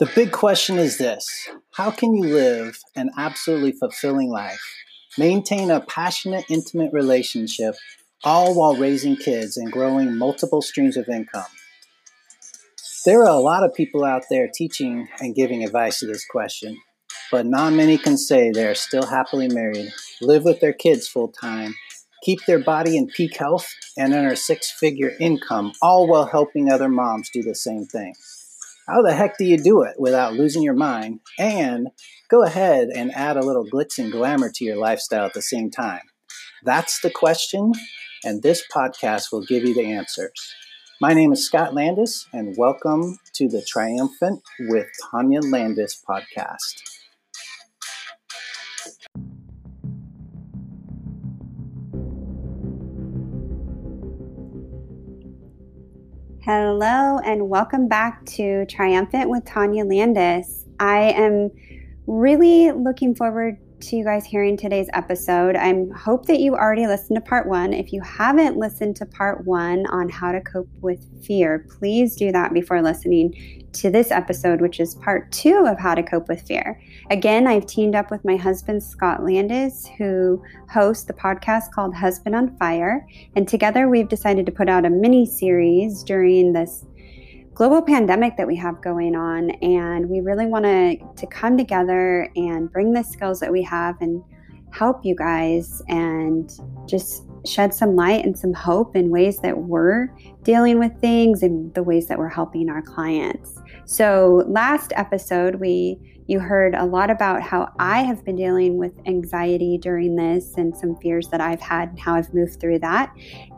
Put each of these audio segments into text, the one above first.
The big question is this How can you live an absolutely fulfilling life, maintain a passionate, intimate relationship, all while raising kids and growing multiple streams of income? There are a lot of people out there teaching and giving advice to this question, but not many can say they are still happily married, live with their kids full time, keep their body in peak health, and earn a six figure income, all while helping other moms do the same thing. How the heck do you do it without losing your mind and go ahead and add a little glitz and glamour to your lifestyle at the same time? That's the question, and this podcast will give you the answers. My name is Scott Landis, and welcome to the Triumphant with Tanya Landis podcast. Hello, and welcome back to Triumphant with Tanya Landis. I am really looking forward to you guys hearing today's episode. I hope that you already listened to part one. If you haven't listened to part one on how to cope with fear, please do that before listening to this episode, which is part two of how to cope with fear. Again, I've teamed up with my husband, Scott Landis, who hosts the podcast called Husband on Fire. And together we've decided to put out a mini series during this global pandemic that we have going on and we really want to to come together and bring the skills that we have and help you guys and just shed some light and some hope in ways that we're dealing with things and the ways that we're helping our clients. So last episode we you heard a lot about how I have been dealing with anxiety during this and some fears that I've had and how I've moved through that.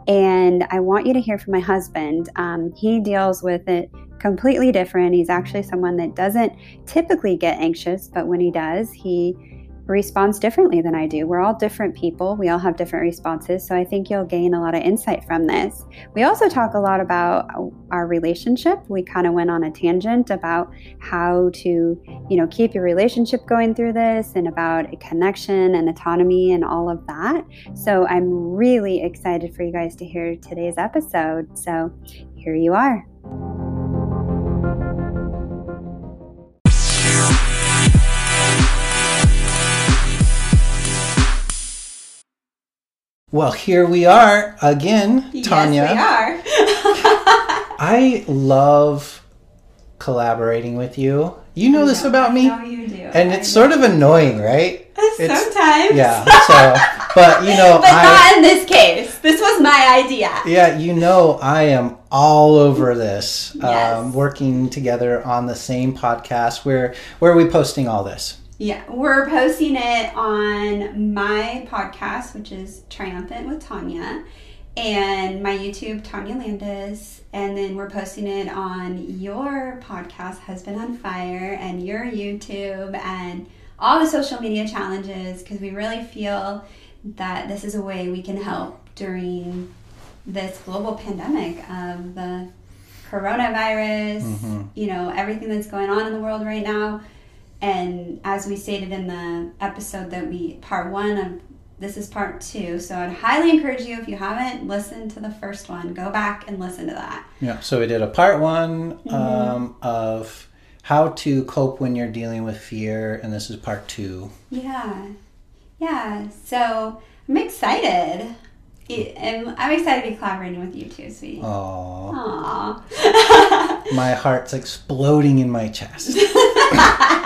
And I want you to hear from my husband. Um, he deals with it completely different. He's actually someone that doesn't typically get anxious, but when he does, he responds differently than I do. We're all different people. We all have different responses. So I think you'll gain a lot of insight from this. We also talk a lot about our relationship. We kind of went on a tangent about how to, you know, keep your relationship going through this and about connection and autonomy and all of that. So I'm really excited for you guys to hear today's episode. So here you are. Well, here we are again, Tanya. Yes, we are. I love collaborating with you. You know, this about me. I you do. And it's sort of annoying, right? It's, Sometimes. Yeah. So, but you know, but I, not in this case. This was my idea. Yeah, you know, I am all over this. Yes. Um, working together on the same podcast. Where where are we posting all this? Yeah, we're posting it on my podcast, which is Triumphant with Tanya, and my YouTube, Tanya Landis. And then we're posting it on your podcast, Husband on Fire, and your YouTube, and all the social media challenges, because we really feel that this is a way we can help during this global pandemic of the coronavirus, mm-hmm. you know, everything that's going on in the world right now and as we stated in the episode that we, part one of this is part two. So I'd highly encourage you, if you haven't listened to the first one, go back and listen to that. Yeah. So we did a part one mm-hmm. um, of how to cope when you're dealing with fear, and this is part two. Yeah. Yeah. So I'm excited. And I'm excited to be collaborating with you too, sweetie. Aww. Aww. my heart's exploding in my chest.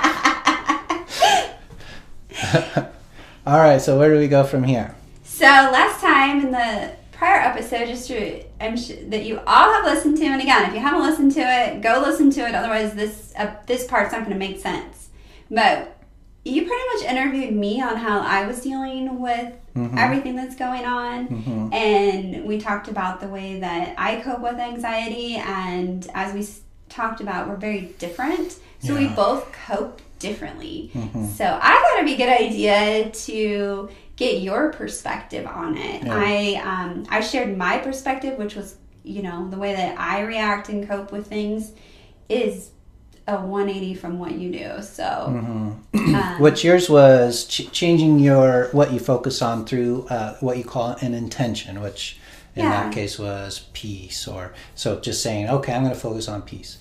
All right, so where do we go from here? So last time in the prior episode, just to I'm sure that you all have listened to, and again, if you haven't listened to it, go listen to it. Otherwise, this uh, this part's not going to make sense. But you pretty much interviewed me on how I was dealing with mm-hmm. everything that's going on, mm-hmm. and we talked about the way that I cope with anxiety. And as we talked about, we're very different, so yeah. we both cope differently. Mm-hmm. So I thought it'd be a good idea to get your perspective on it. Yeah. I um, I shared my perspective, which was you know the way that I react and cope with things is a 180 from what you do. So, mm-hmm. um, what yours was ch- changing your what you focus on through uh, what you call an intention, which in yeah. that case was peace, or so just saying, okay, I'm going to focus on peace.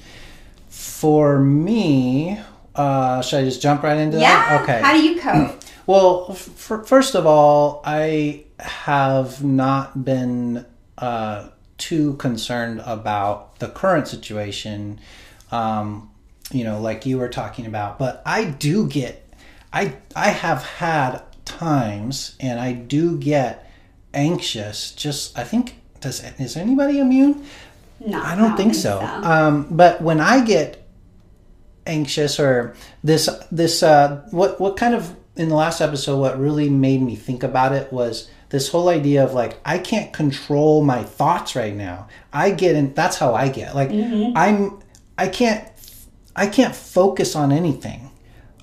For me, uh, should I just jump right into Yeah. that? Okay. How do you cope? Well, f- first of all, I have not been uh, too concerned about the current situation, um, you know, like you were talking about. But I do get, I I have had times, and I do get anxious. Just I think does is anybody immune? No, I don't think so. Um, but when I get anxious or this this uh, what what kind of in the last episode what really made me think about it was this whole idea of like I can't control my thoughts right now. I get in that's how I get. Like I'm I can't I can't focus on anything.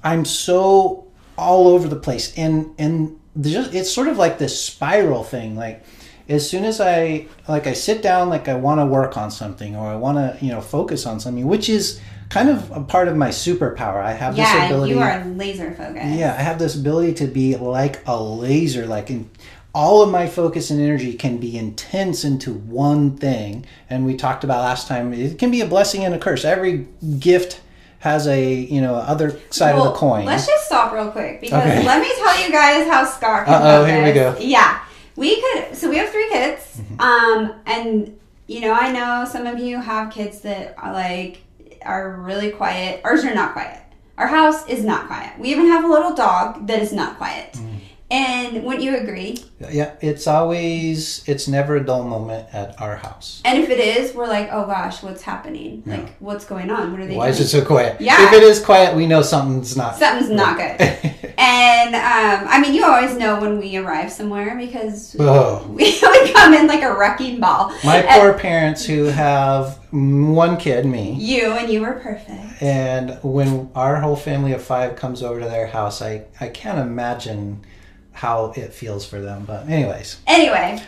I'm so all over the place and and just it's sort of like this spiral thing like as soon as I like I sit down like I want to work on something or I want to you know focus on something which is kind of a part of my superpower I have this ability. yeah, you are laser focused. yeah I have this ability to be like a laser like in all of my focus and energy can be intense into one thing and we talked about last time it can be a blessing and a curse every gift has a you know other side of the coin Let's just stop real quick because Okay. let me tell you guys how came Uh-oh, here we go. Yeah, we could. So we have three kids, Mm-hmm. um, and you know, I know some of you have kids that are like are really quiet. Ours are not quiet. Our house is not quiet. We even have a little dog that is not quiet. Mm. And wouldn't you agree? yeah it's always it's never a dull moment at our house And if it is, we're like, oh gosh, what's happening? Like, what's going on? What are they Why doing? is it so quiet? Yeah. If it is quiet, we know something's not. Something's not good. And um, I mean, you always know when we arrive somewhere because Oh. we, we come in like a wrecking ball. My And poor parents who have one kid, me, You and you were perfect. and when our whole family of five comes over to their house, I, I can't imagine how it feels for them. But, anyways, Anyway,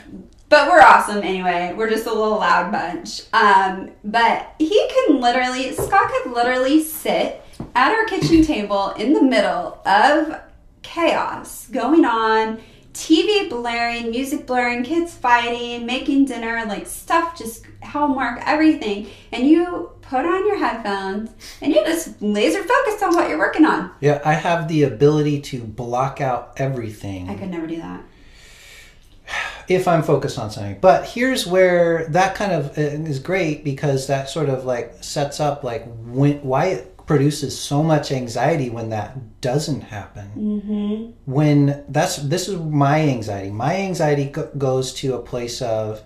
but we're awesome anyway. We're just a little loud bunch. Um, but he can literally, Scott could literally sit at our kitchen table in the middle of chaos going on. TV blaring, music blaring, kids fighting, making dinner, like stuff just hallmark everything. And you put on your headphones and you're just laser focused on what you're working on. yeah, I have the ability to block out everything. I could never do that. if I'm focused on something. But here's where that kind of uh, is great because that sort of like sets up like when, why it produces so much anxiety when that doesn't happen. Mm-hmm. When that's this is my anxiety. My anxiety go- goes to a place of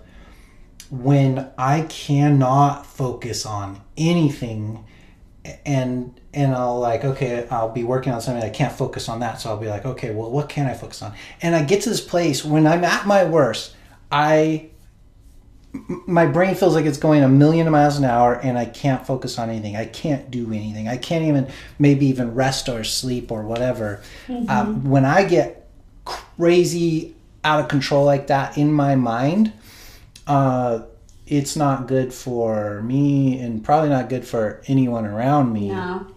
when I cannot focus on anything and and I'll like okay I'll be working on something I can't focus on that. So I'll be like okay well what can I focus on? And I get to this place when I'm at my worst I my brain feels like it's going a million miles an hour and I can't focus on anything. I can't do anything. I can't even maybe even rest or sleep or whatever. Um, when I get crazy out of control like that in my mind uh, it's not good for me and probably not good for anyone around me. No.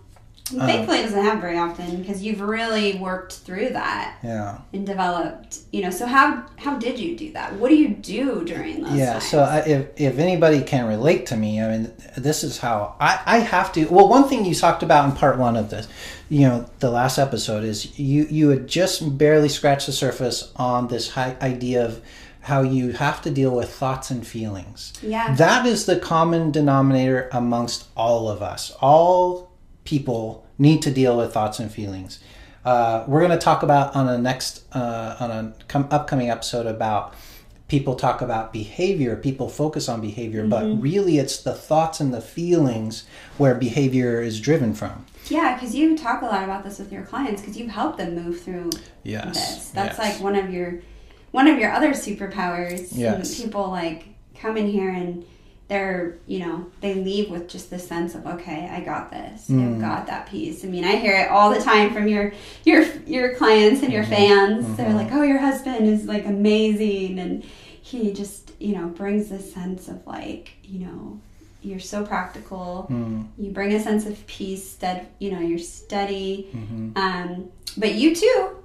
Thankfully, it doesn't happen very often because you've really worked through that Yeah. and developed. You know, so how how did you do that? What do you do during those Yeah. times? So I, if, if anybody can relate to me, I mean, this is how I, I have to. Well, one thing you talked about in part one of this, you know, the last episode is you, you had just barely scratched the surface on this high idea of how you have to deal with thoughts and feelings. yeah, That is the common denominator amongst all of us. All people need to deal with thoughts and feelings. Uh, we're going to talk about on a next uh, on an com- upcoming episode about people talk about behavior. People focus on behavior, but really it's the thoughts and the feelings where behavior is driven from. yeah, because you talk a lot about this with your clients because you've helped them move through Yes, this. That's yes. like one of your one of your other superpowers. Yes. People like come in here and they're you know they leave with just the sense of okay I got this Mm. I've got that piece I mean I hear it all the time from your your your clients and Mm-hmm. your fans they're like oh your husband is like amazing and he just you know brings this sense of like you know you're so practical Mm, you bring a sense of peace stead you know you're steady mhm. um, but you too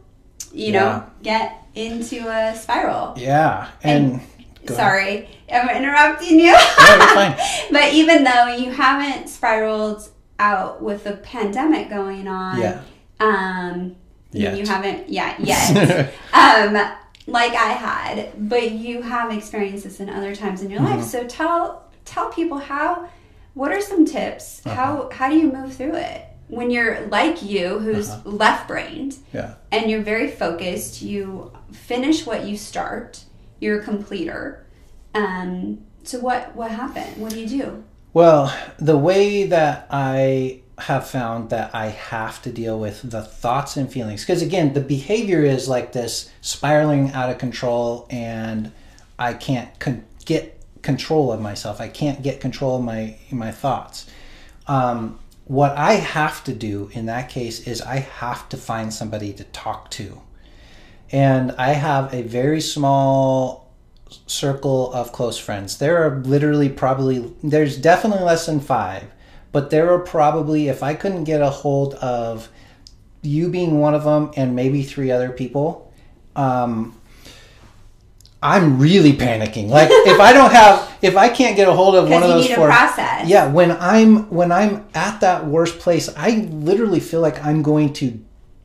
you Yeah. know get into a spiral Yeah, and, ahead. sorry i'm interrupting you No, you're fine. but even though you haven't spiraled out with the pandemic going on. Yeah. Um, Yet. you haven't yet yet. um, like I had, but you have experienced this in other times in your life. Mm-hmm. So tell tell people how. What are some tips? Uh-huh. How how do you move through it when you're like you, who's Uh-huh. left brained, Yeah. and you're very focused. You finish what you start. You're a completer. Um, so what what happened? What do you do? Well, the way that I have found that I have to deal with the thoughts and feelings, because again, the behavior is like this spiraling out of control, and I can't con- get control of myself. I can't get control of my my thoughts. Um, what I have to do in that case is I have to find somebody to talk to, and I have a very small circle of close friends. There are literally probably there's definitely less than five, but there are probably if I couldn't get a hold of you being one of them and maybe three other people, um, I'm really panicking. Like if I don't have if I can't get a hold of one of those four process. yeah, when I'm when I'm at that worst place, I literally feel like I'm going to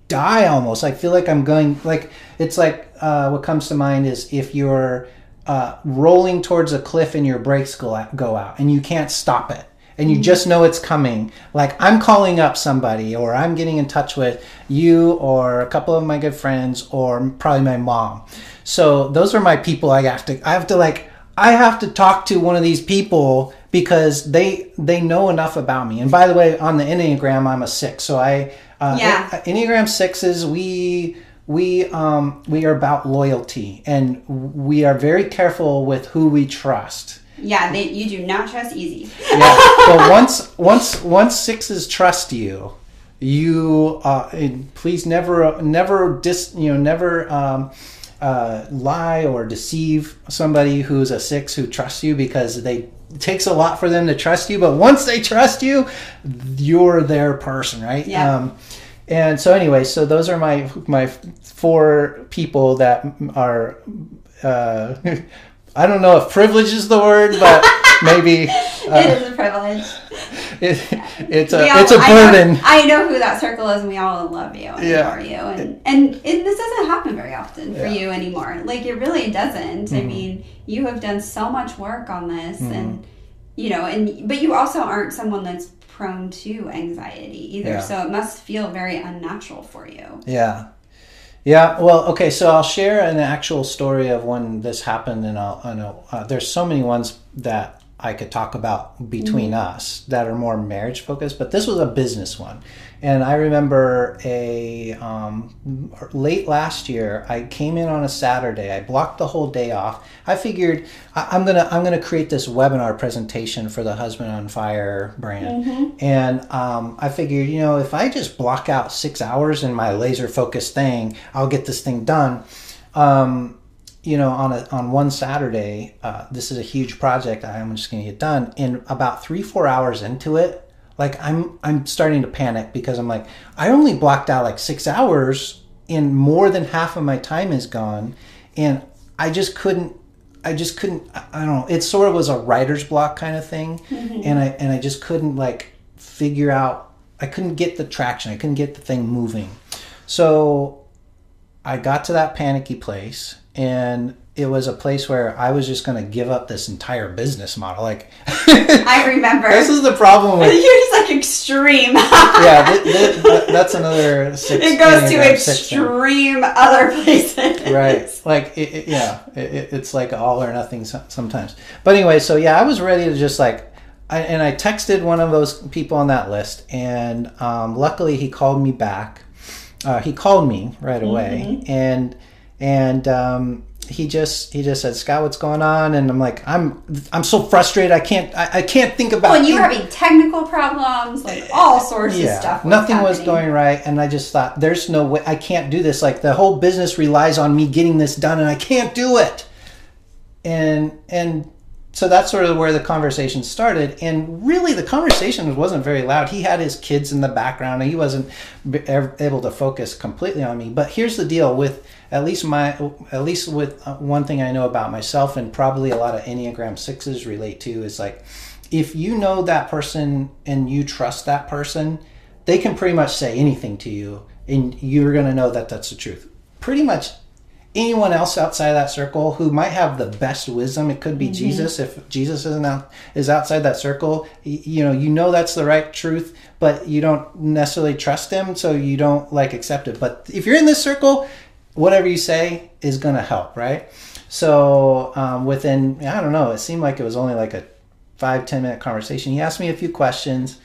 die almost. I feel like I'm going like it's like uh, what comes to mind is if you're uh, rolling towards a cliff and your brakes go out, go out and you can't stop it and you just know it's coming. Like I'm calling up somebody or I'm getting in touch with you or a couple of my good friends or probably my mom. So those are my people I have to I have to like I have to talk to one of these people because they they know enough about me. And by the way, on the Enneagram, I'm a six. So I uh, Yeah. Enneagram sixes we we um, we are about loyalty and we are very careful with who we trust. Yeah, they, you do not trust easy. Yeah, but once once once sixes trust you, you uh, please never never dis you know never um, uh, lie or deceive somebody who's a six who trusts you because they it takes a lot for them to trust you. But once they trust you, you're their person, right? Yeah. Um, and so anyway, so those are my my four people that are. Uh, I don't know if privilege is the word, but maybe it is a privilege. it, it's a all- it's a I know- burden. I know, who that circle is, and we all love you and Yeah. adore you. And and it, this doesn't happen very often for Yeah. you anymore. Like it really doesn't. Mm-hmm. I mean, you have done so much work on this, and you know, and but you also aren't someone that's prone to anxiety either. Yeah. So it must feel very unnatural for you. Yeah. Yeah, well, okay, so I'll share an actual story of when this happened, and I'll, I know uh, there's so many ones that I could talk about between us that are more marriage focused, but this was a business one. And I remember a um, late last year, I came in on a Saturday. I blocked the whole day off. I figured I, I'm gonna I'm gonna create this webinar presentation for the Husband on Fire brand, and um, I figured you know if I just block out six hours in my laser focused thing, I'll get this thing done. Um, you know, on a on one Saturday, uh, this is a huge project. I'm just going to get done. In about three four hours into it, like I'm I'm starting to panic because I'm like I only blocked out like six hours, and more than half of my time is gone, and I just couldn't. I just couldn't. I I don't know. It sort of was a writer's block kind of thing, and I and I just couldn't like figure out. I couldn't get the traction. I couldn't get the thing moving. So I got to that panicky place and it was a place where I was just going to give up this entire business model. Like, I remember. this is the problem with, You're just like extreme. yeah, th- th- th- that's another six. it goes to extreme other places. Right. Like, it, it- yeah, it, it- it's like all or nothing sometimes. But anyway, so yeah, I was ready to just like, I, and I texted one of those people on that list, and um, luckily he called me back. Uh, he called me right away, and and um, he just he just said, "Scott, what's going on?" And I'm like, "I'm I'm so frustrated. I can't I, I can't think about." Well, and you were having technical problems, like all sorts of stuff. Nothing was going right, and I just thought, "There's no way I can't do this. Like the whole business relies on me getting this done, and I can't do it." And and so that's sort of where the conversation started. And really, the conversation wasn't very loud. He had his kids in the background, and he wasn't able to focus completely on me. But here's the deal: with at least my at least with uh, one thing I know about myself, and probably a lot of Enneagram sixes relate to is like if you know that person and you trust that person, they can pretty much say anything to you, and you're gonna know that that's the truth. Pretty much anyone else outside of that circle who might have the best wisdom it could be mm-hmm. jesus. If jesus isn't out is outside that circle you know you know that's the right truth but you don't necessarily trust him so you don't like accept it. But if you're in this circle whatever you say is going to help right? So um, within i don't know it seemed like it was only like a five ten minute conversation. He asked me a few questions.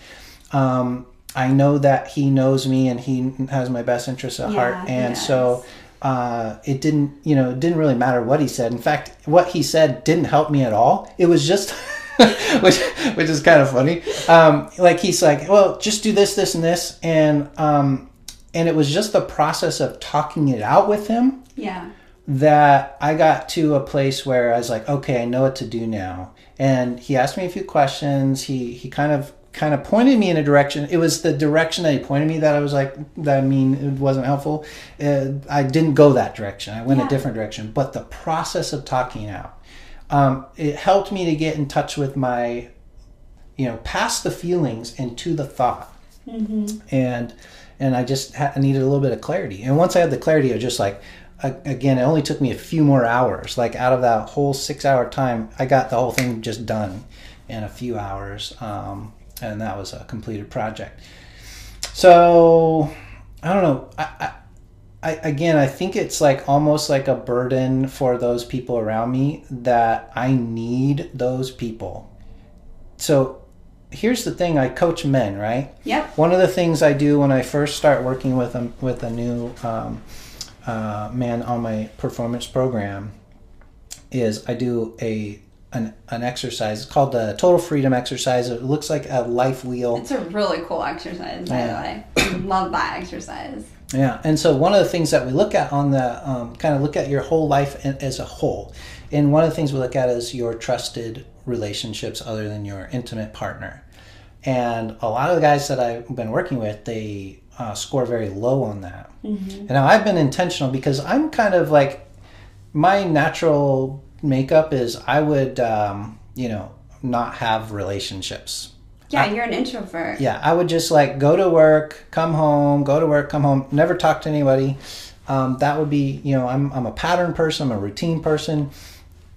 Um, i know that he knows me and he has my best interests at heart. And yes. so uh, it didn't, you know, it didn't really matter what he said. In fact, what he said didn't help me at all. It was just, which, which is kind of funny. Um, like he's like, well, just do this, this, and this, and um, and it was just the process of talking it out with him. Yeah. That I got to a place where I was like, okay, I know what to do now. And he asked me a few questions. He he kind of kind of pointed me in a direction. It was the direction that he pointed me that I was like, that I mean, it wasn't helpful. Uh, I didn't go that direction. I went yeah. a different direction. But the process of talking out, um, it helped me to get in touch with my, you know, past the feelings and to the thought. Mm-hmm. And and I just ha- I needed a little bit of clarity. And once I had the clarity, I was just like, again, it only took me a few more hours. Like out of that whole six hour time, I got the whole thing just done in a few hours. Um, and that was a completed project. So I don't know. I, I, I, again, I think it's like almost like a burden for those people around me that I need those people. So here's the thing: I coach men, right? Yep. One of the things I do when I first start working with a with a new um, uh, man on my performance program is I do a an, an exercise it's called the total freedom exercise. It looks like a life wheel. It's a really cool exercise by yeah. the way love that exercise. Yeah and so one of the things that we look at on the um, kind of look at your whole life as a whole and one of the things we look at is your trusted relationships other than your intimate partner. And a lot of the guys that i've been working with they uh, score very low on that. Mm-hmm. and now i've been intentional because i'm kind of like my natural makeup is I would, um, you know, not have relationships. Yeah, I, you're an introvert. Yeah, I would just like go to work, come home, go to work, come home, never talk to anybody. Um, that would be, you know, I'm, I'm a pattern person, I'm a routine person,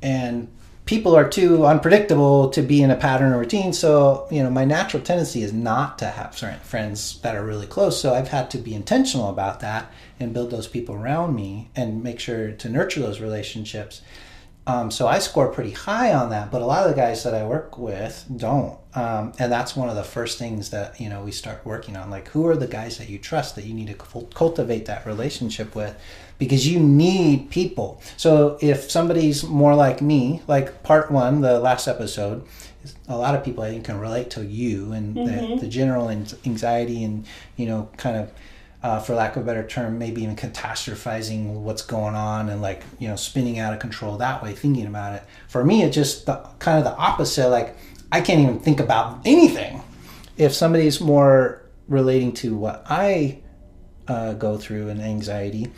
and people are too unpredictable to be in a pattern or routine. So, you know, my natural tendency is not to have certain friends that are really close. So I've had to be intentional about that and build those people around me and make sure to nurture those relationships. Um, so I score pretty high on that, but a lot of the guys that I work with don't. Um, and that's one of the first things that you know we start working on. Like, who are the guys that you trust that you need to cultivate that relationship with? Because you need people. So if somebody's more like me, like part one, the last episode, a lot of people I think can relate to you and mm-hmm. the, the general anxiety and you know kind of uh, for lack of a better term, maybe even catastrophizing what's going on and like you know spinning out of control that way, thinking about it. For me, it's just the, kind of the opposite. Like I can't even think about anything. If somebody's more relating to what I uh, go through and anxiety,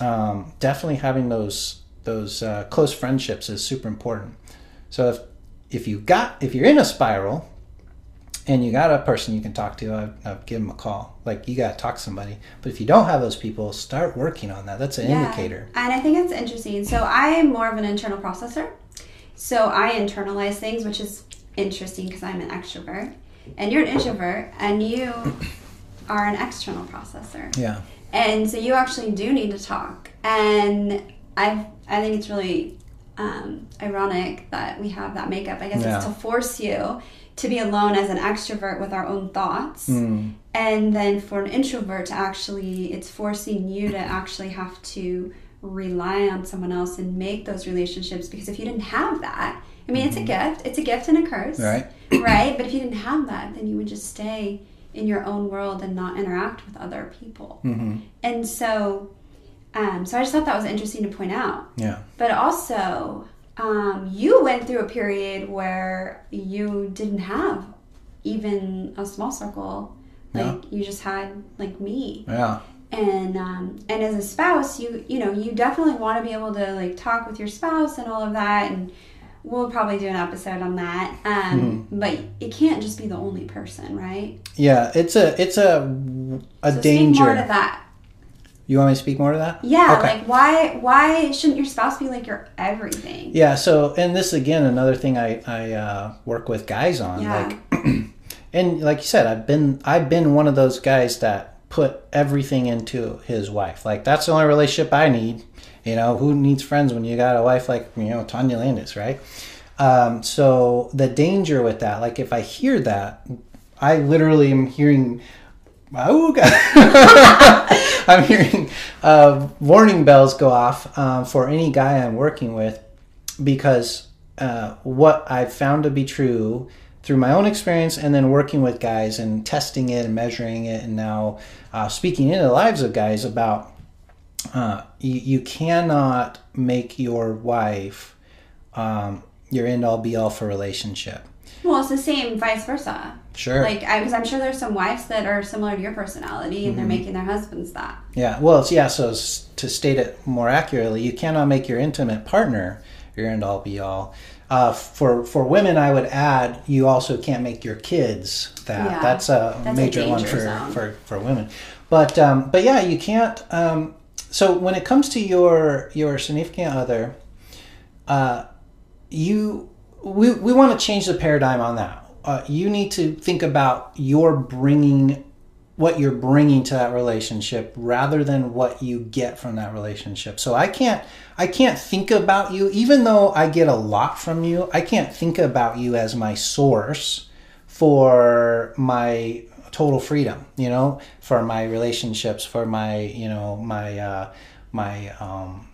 um, definitely having those those uh, close friendships is super important. So if if you got if you're in a spiral and you got a person you can talk to, I'd, I'd give them a call. Like you got to talk to somebody. But if you don't have those people, start working on that. That's an yeah. indicator. And I think it's interesting. So I am more of an internal processor. So I internalize things, which is interesting because I'm an extrovert, and you're an introvert, and you are an external processor. Yeah. And so you actually do need to talk. And I I think it's really um, ironic that we have that makeup. I guess yeah. it's to force you to be alone as an extrovert with our own thoughts mm. and then for an introvert to actually it's forcing you to actually have to rely on someone else and make those relationships because if you didn't have that i mean mm-hmm. it's a mm-hmm. gift it's a gift and a curse right right but if you didn't have that then you would just stay in your own world and not interact with other people mm-hmm. and so um, so i just thought that was interesting to point out yeah but also um, you went through a period where you didn't have even a small circle. Like yeah. you just had like me. Yeah. And um, and as a spouse, you you know you definitely want to be able to like talk with your spouse and all of that. And we'll probably do an episode on that. Um, mm-hmm. But it can't just be the only person, right? Yeah, it's a it's a a so danger. More to that. You want me to speak more to that? Yeah, okay. like why why shouldn't your spouse be like your everything? Yeah, so and this again another thing I I uh, work with guys on yeah. like and like you said I've been I've been one of those guys that put everything into his wife. Like that's the only relationship I need. You know, who needs friends when you got a wife like, you know, Tanya Landis, right? Um, so the danger with that, like if I hear that, I literally am hearing oh I'm hearing uh, warning bells go off um, for any guy I'm working with because uh, what I've found to be true through my own experience and then working with guys and testing it and measuring it and now uh, speaking into the lives of guys about uh, you, you, cannot make your wife um, your end all be all for relationship. Well, it's the same vice versa. Sure. Like, because I'm sure there's some wives that are similar to your personality, and mm-hmm. they're making their husbands that. Yeah. Well, yeah. So to state it more accurately, you cannot make your intimate partner your end all be all. Uh, for for women, I would add you also can't make your kids that. Yeah, that's a that's major a one for, for for women. But um, but yeah, you can't. Um, so when it comes to your your significant other, uh, you we we want to change the paradigm on that. Uh, you need to think about your bringing what you're bringing to that relationship rather than what you get from that relationship. So I can't I can't think about you even though I get a lot from you. I can't think about you as my source for my total freedom, you know, for my relationships, for my, you know, my uh my um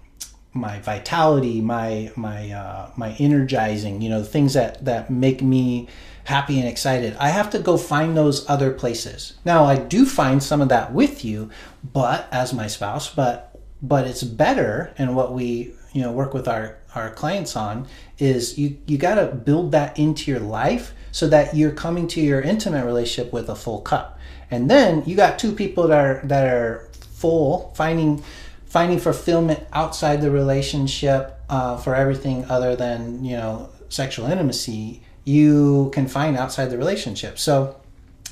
my vitality, my my uh, my energizing, you know, things that that make me happy and excited. I have to go find those other places. Now I do find some of that with you, but as my spouse, but but it's better and what we you know work with our our clients on is you you got to build that into your life so that you're coming to your intimate relationship with a full cup. And then you got two people that are that are full finding finding fulfillment outside the relationship uh, for everything other than you know sexual intimacy you can find outside the relationship. So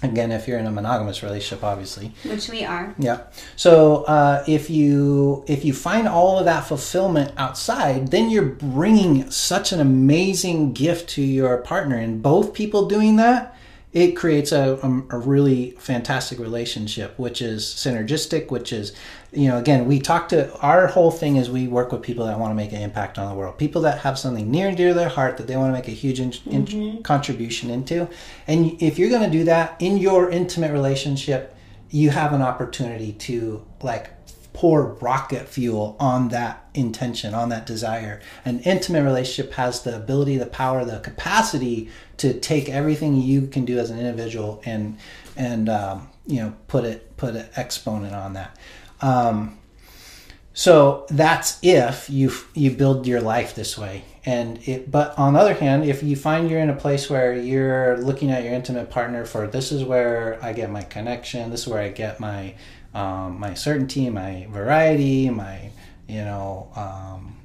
again if you're in a monogamous relationship obviously. Which we are. Yeah. So uh, if you if you find all of that fulfillment outside then you're bringing such an amazing gift to your partner. And both people doing that it creates a, a, a, really fantastic relationship which is synergistic which is you know again we talk to our whole thing is we work with people that want to make an impact on the world people that have something near and dear to their heart that they want to make a huge in, mm-hmm. contribution into and if you're going to do that in your intimate relationship you have an opportunity to like pour rocket fuel on that intention, on that desire. An intimate relationship has the ability, the power, the capacity to take everything you can do as an individual and and um, you know put it put an exponent on that. Um, so that's if you you build your life this way. And it, but on the other hand, if you find you're in a place where you're looking at your intimate partner for this is where I get my connection, this is where I get my um, my certainty, my variety, my you know um,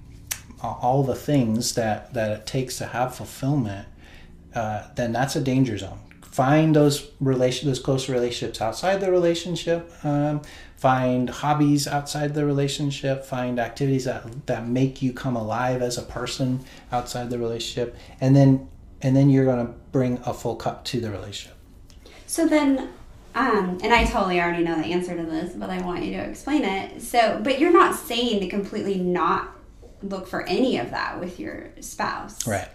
all the things that that it takes to have fulfillment, uh, then that's a danger zone. Find those relation those close relationships outside the relationship. Um, find hobbies outside the relationship. Find activities that that make you come alive as a person outside the relationship, and then and then you're going to bring a full cup to the relationship. So then um, and I totally already know the answer to this, but I want you to explain it. So, but you're not saying to completely not look for any of that with your spouse. Right.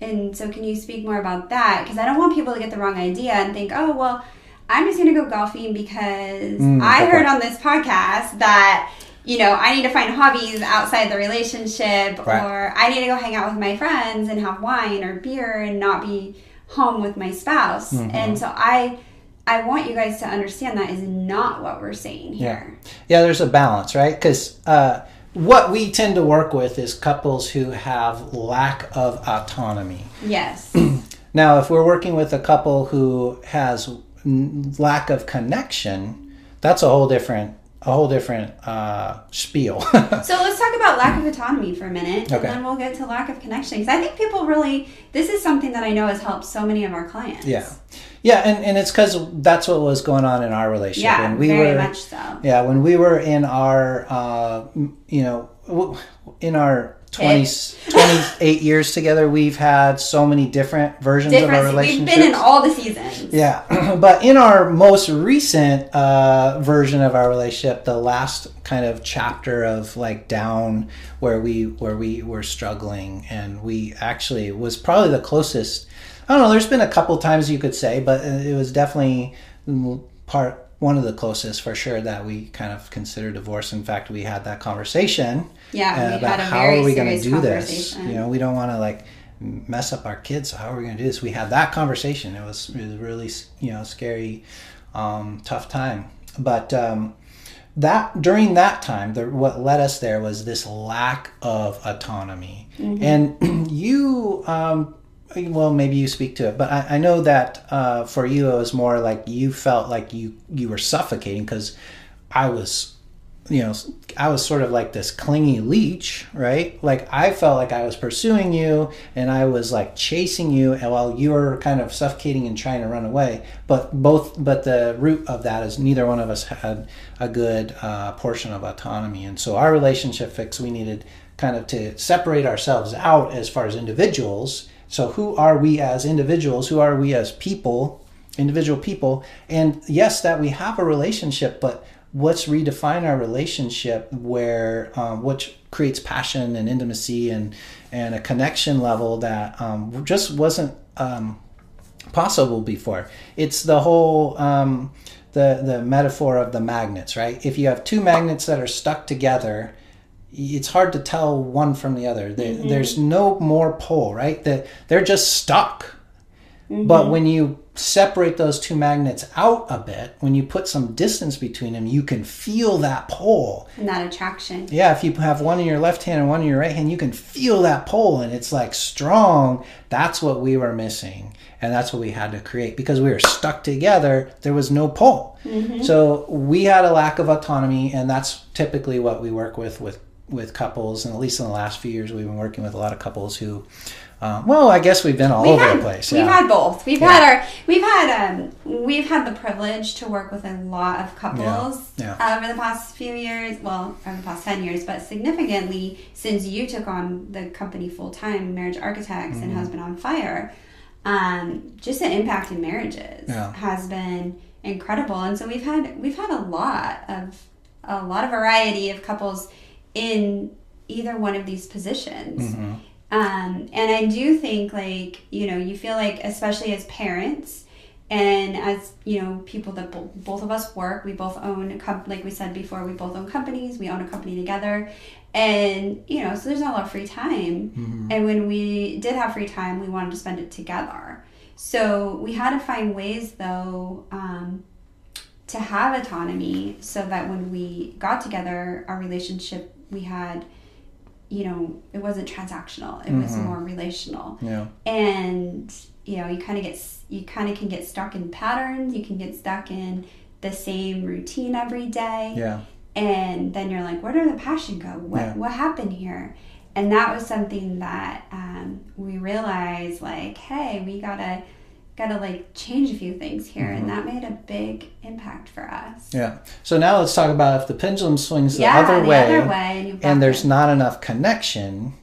And so, can you speak more about that? Because I don't want people to get the wrong idea and think, oh, well, I'm just going to go golfing because mm, I heard on this podcast that, you know, I need to find hobbies outside the relationship right. or I need to go hang out with my friends and have wine or beer and not be home with my spouse. Mm-hmm. And so, I I want you guys to understand that is not what we're saying here. Yeah, yeah there's a balance, right? Because uh, what we tend to work with is couples who have lack of autonomy. Yes. now, if we're working with a couple who has lack of connection, that's a whole different a whole different uh, spiel. so let's talk about lack of autonomy for a minute, Okay. and then we'll get to lack of connection. Because I think people really, this is something that I know has helped so many of our clients. yeah, yeah, and, and it's because that's what was going on in our relationship. Yeah, when we very were, much so. Yeah, when we were in our, uh, you know, in our 20, 28 years together, we've had so many different versions of our relationship. We've been in all the seasons. Yeah, but in our most recent uh, version of our relationship, the last kind of chapter of like down where we where we were struggling, and we actually was probably the closest. I don't know. There's been a couple times you could say, but it was definitely part one of the closest for sure that we kind of consider divorce. In fact, we had that conversation Yeah, uh, about how are we going to do this. You know, we don't want to like mess up our kids. So how are we going to do this? We had that conversation. It was, it was really, you know, scary, um, tough time. But um, that during that time, the, what led us there was this lack of autonomy. And you, um, well, maybe you speak to it, but I, I know that uh, for you, it was more like you felt like you you were suffocating because I was you know, I was sort of like this clingy leech, right? Like I felt like I was pursuing you and I was like chasing you and while you were kind of suffocating and trying to run away. But both, but the root of that is neither one of us had a good uh, portion of autonomy. And so our relationship fix, we needed kind of to separate ourselves out as far as individuals. So who are we as individuals? Who are we as people? individual people and yes that we have a relationship but let's redefine our relationship where um, which creates passion and intimacy and and a connection level that um, just wasn't um, possible before it's the whole um, the the metaphor of the magnets right if you have two magnets that are stuck together it's hard to tell one from the other There- mm-hmm. there's no more pull right that they're just stuck mm-hmm. but when you separate those two magnets out a bit, when you put some distance between them, you can feel that pull. And that attraction. Yeah, if you have one in your left hand and one in your right hand, you can feel that pull and it's like strong. That's what we were missing. And that's what we had to create because we were stuck together. There was no pull. Mm-hmm. So we had a lack of autonomy, and that's typically what we work with with with couples. And at least in the last few years, we've been working with a lot of couples who, um, well, I guess we've been all We've over had, the place. We've yeah. had both. We've had our we've had um we've had the privilege to work with a lot of couples Yeah, uh, over the past few years. Well, over the past ten years, but significantly since you took on the company full time, Marriage Architects Mm-hmm. and Husband on Fire. Um, just the impact in marriages Yeah. has been incredible, and so we've had we've had a lot of a lot of variety of couples in either one of these positions. Mm-hmm. Um, and I do think, like, you know, you feel like, especially as parents and as, you know, people that bo- both of us work, we both own, a com- like we said before, we both own companies, we own a company together. And, you know, so there's not a lot of free time. And when we did have free time, we wanted to spend it together. So we had to find ways, though, um, to have autonomy so that when we got together, our relationship, we had, you know, it wasn't transactional, it was more relational. yeah. And, you know, you kind of get, you kind of can get stuck in patterns, you can get stuck in the same routine every day Yeah. and then you're like where did the passion go what Yeah. what happened here and that was something that um, we realized like hey we gotta gotta like change a few things here and that made a big impact for us Yeah. So now let's talk about if the pendulum swings the yeah other the way, other way and, and there's the- not enough connection.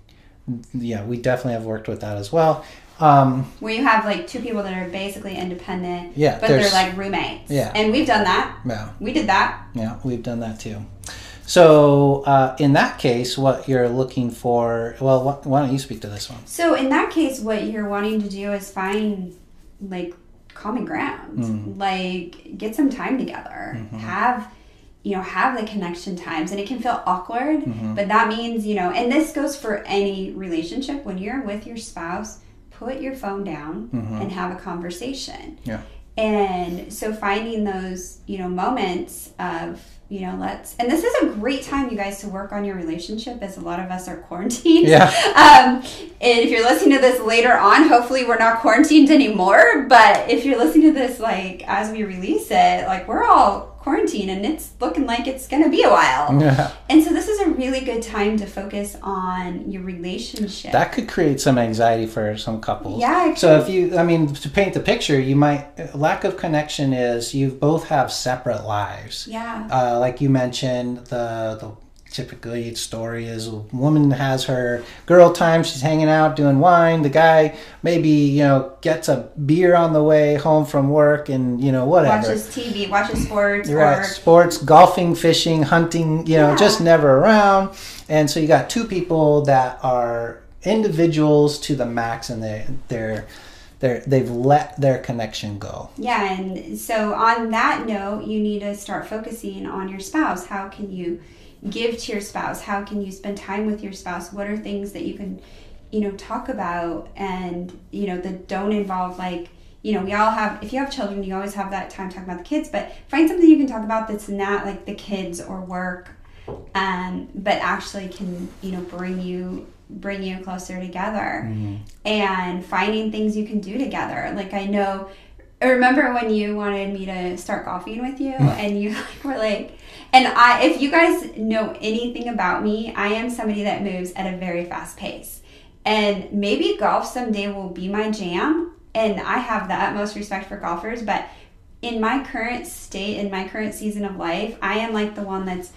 Yeah, we definitely have worked with that as well. Um, where you have like two people that are basically independent Yeah, but they're like roommates Yeah. and we've done that yeah, we did that yeah, we've done that too. So uh, in that case, what you're looking for? Well, wh- why don't you speak to this one? So in that case, what you're wanting to do is find like common ground, Mm-hmm. like get some time together, have you know have the connection times, and it can feel awkward, Mm-hmm. but that means you know, and this goes for any relationship. When you're with your spouse, put your phone down and have a conversation. Mm-hmm. Yeah. And so finding those, you know, moments of, you know, let's, and this is a great time, you guys, to work on your relationship as a lot of us are quarantined. Yeah. Um, and if you're listening to this later on, hopefully we're not quarantined anymore. But if you're listening to this, like, as we release it, like, we're all quarantine and it's looking like it's going to be a while. Yeah. And so this is a really good time to focus on your relationship. That could create some anxiety for some couples. Yeah, So if you, I mean, to paint the picture, you might lack of connection is you both have separate lives. yeah. Uh, like you mentioned, the the typically story is a woman has her girl time, she's hanging out doing wine. The guy maybe you know gets a beer on the way home from work, and you know whatever. Watches TV, watches sports, right. or Sports, golfing, fishing, hunting, you know, Yeah. just never around. And so you got two people that are individuals to the max and they they're they're they've let their connection go. Yeah, and so on that note, you need to start focusing on your spouse. How can you give to your spouse? How can you spend time with your spouse? What are things that you can, you know, talk about and, you know, that don't involve like, you know, we all have, if you have children, you always have that time talking about the kids, but find something you can talk about that's not like the kids or work, um, but actually can, you know, bring you bring you closer together and finding things you can do together. Like I know I remember when you wanted me to start golfing with you and you like were like and I if you guys know anything about me, I am somebody that moves at a very fast pace. And maybe golf someday will be my jam and I have the utmost respect for golfers, but in my current state in my current season of life, I am like the one that's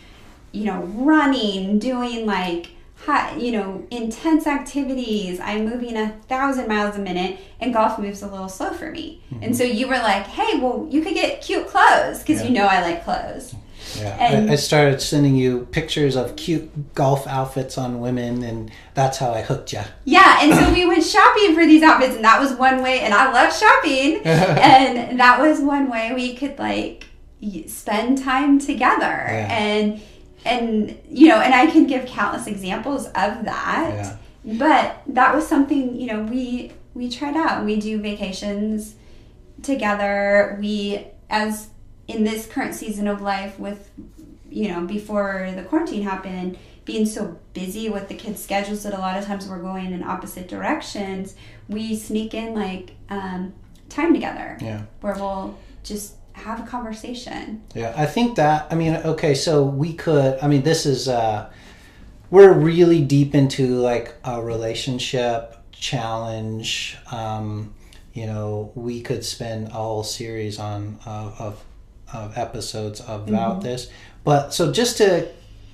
you know, running, doing like hot, you know, intense activities. I'm moving a thousand miles a minute, and golf moves a little slow for me. And mm-hmm. so you were like, "Hey, well, you could get cute clothes because Yeah. you know I like clothes." Yeah, And- I, I started sending you pictures of cute golf outfits on women, and that's how I hooked you. Yeah, and so we went shopping for these outfits, and that was one way. And I love shopping, and that was one way we could like spend time together. Yeah. And and you know, and I can give countless examples of that. Yeah. But that was something you know we we tried out. We do vacations together. We as in this current season of life with you know before the quarantine happened being so busy with the kids schedules that a lot of times we're going in opposite directions we sneak in like um, time together Yeah. where we'll just have a conversation Yeah, I think that. I mean, okay, so we could. I mean, this is. uh We're really deep into like a relationship challenge. Um, you know, we could spend a whole series on uh, of of episodes about this. But so just to,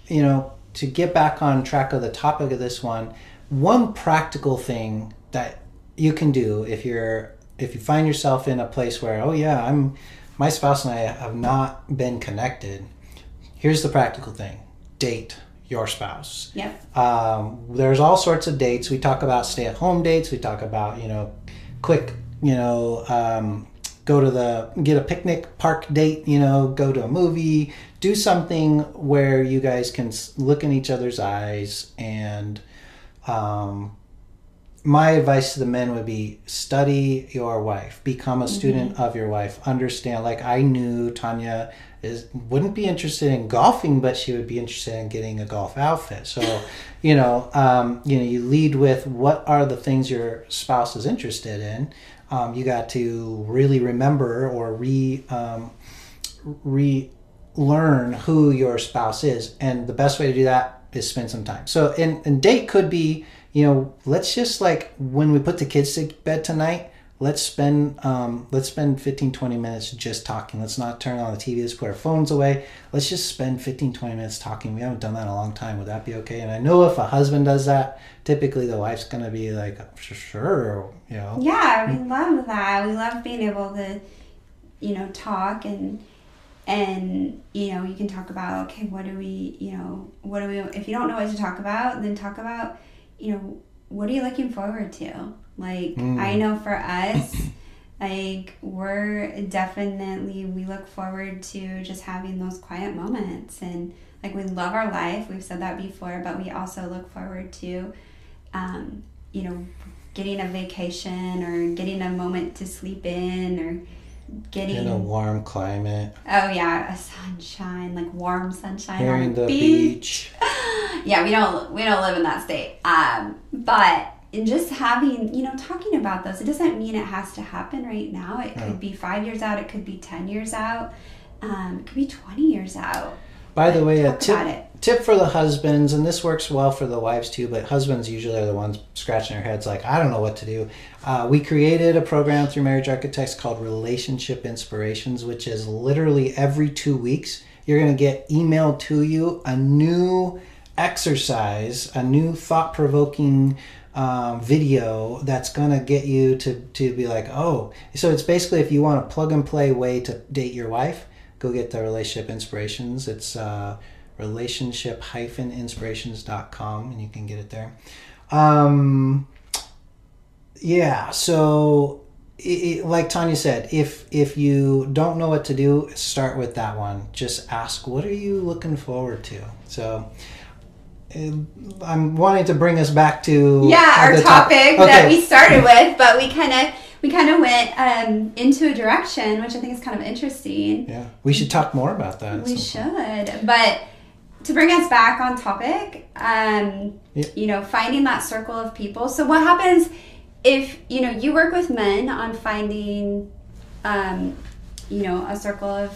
you know, to get back on track of the topic of this one, one practical thing that you can do if you're if you find yourself in a place where oh yeah i'm my spouse and i have not been connected here's the practical thing. Date your spouse. Yep. Um, there's all sorts of dates. We talk about stay at home dates. We talk about you know quick you know um, go to the get a picnic park date you know go to a movie do something where you guys can look in each other's eyes and um, my advice to the men would be study your wife. Become a student of your wife. Understand like i knew tanya is wouldn't be interested in golfing but she would be interested in getting a golf outfit. So you know um, you know you lead with what are the things your spouse is interested in um, you got to really remember or re um, relearn who your spouse is. And the best way to do that is spend some time. So and, and date could be you know let's just like when we put the kids to bed tonight let's spend um, let's spend 15 20 minutes just talking. Let's not turn on the tv let's put our phones away. Let's just spend 15 20 minutes talking. We haven't done that in a long time. Would that be okay? And i know if a husband does that typically the wife's going to be like sure you know? Yeah we love that. We love being able to you know talk and and you know you can talk about okay what do we you know what do we if you don't know what to talk about then talk about you know what are you looking forward to like i know for us like we're definitely we look forward to just having those quiet moments and like we love our life we've said that before but we also look forward to um, you know getting a vacation or getting a moment to sleep in or getting in a warm climate. Oh yeah, a sunshine, like warm sunshine Hearing on the, the beach. beach. yeah, we don't we don't live in that state. Um, but in just having you know talking about those, it doesn't mean it has to happen right now. It could be five years out. It could be ten years out. Um, it could be twenty years out. By the way, a tip, tip for the husbands, and this works well for the wives too, but husbands usually are the ones scratching their heads like, I don't know what to do. Uh, we created a program through Marriage Architects called Relationship Inspirations, which is literally every two weeks, you're going to get emailed to you a new exercise, a new thought provoking um, video that's going to get you to, to be like, oh, so it's basically if you want a plug and play way to date your wife, go get the relationship inspirations. It's uh, relationship-inspirations.com and you can get it there. Um, yeah, so i i like Tanya said, if if you don't know what to do, start with that one. Just ask, what are you looking forward to? So I'm wanting to bring us back to Yeah, our the top- topic that we started with, but we kind of we kind of went um, into a direction which I think is kind of interesting. Yeah, we should talk more about that. We should, but to bring us back on topic, um, Yeah. you know, finding that circle of people. So what happens if you know you work with men on finding, um, you know, a circle of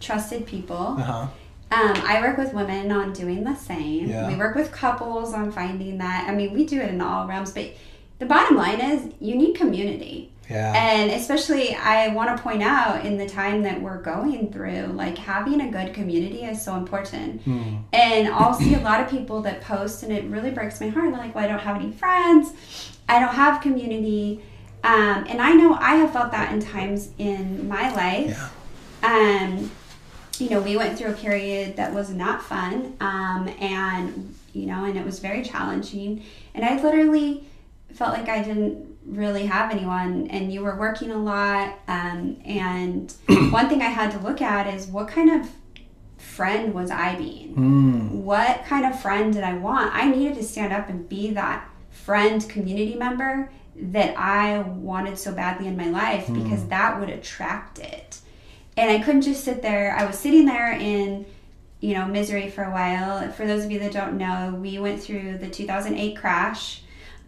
trusted people. Uh-huh. Um, I work with women on doing the same. Yeah. We work with couples on finding that. I mean, we do it in all realms, but the bottom line is you need community. Yeah. And especially, I want to point out in the time that we're going through, like having a good community is so important. Hmm. And I'll see a lot of people that post, and it really breaks my heart. They're like, Well, I don't have any friends, I don't have community. Um, and I know I have felt that in times in my life. Yeah. Um, you know, we went through a period that was not fun, um, and you know, and it was very challenging. And I literally felt like I didn't really have anyone, and you were working a lot. Um, and one thing I had to look at is what kind of friend was I being? Mm. What kind of friend did I want? I needed to stand up and be that friend, community member that I wanted so badly in my life because that would attract it and I couldn't just sit there. I was sitting there in, you know, misery for a while. For those of you that don't know, we went through the 2008 crash,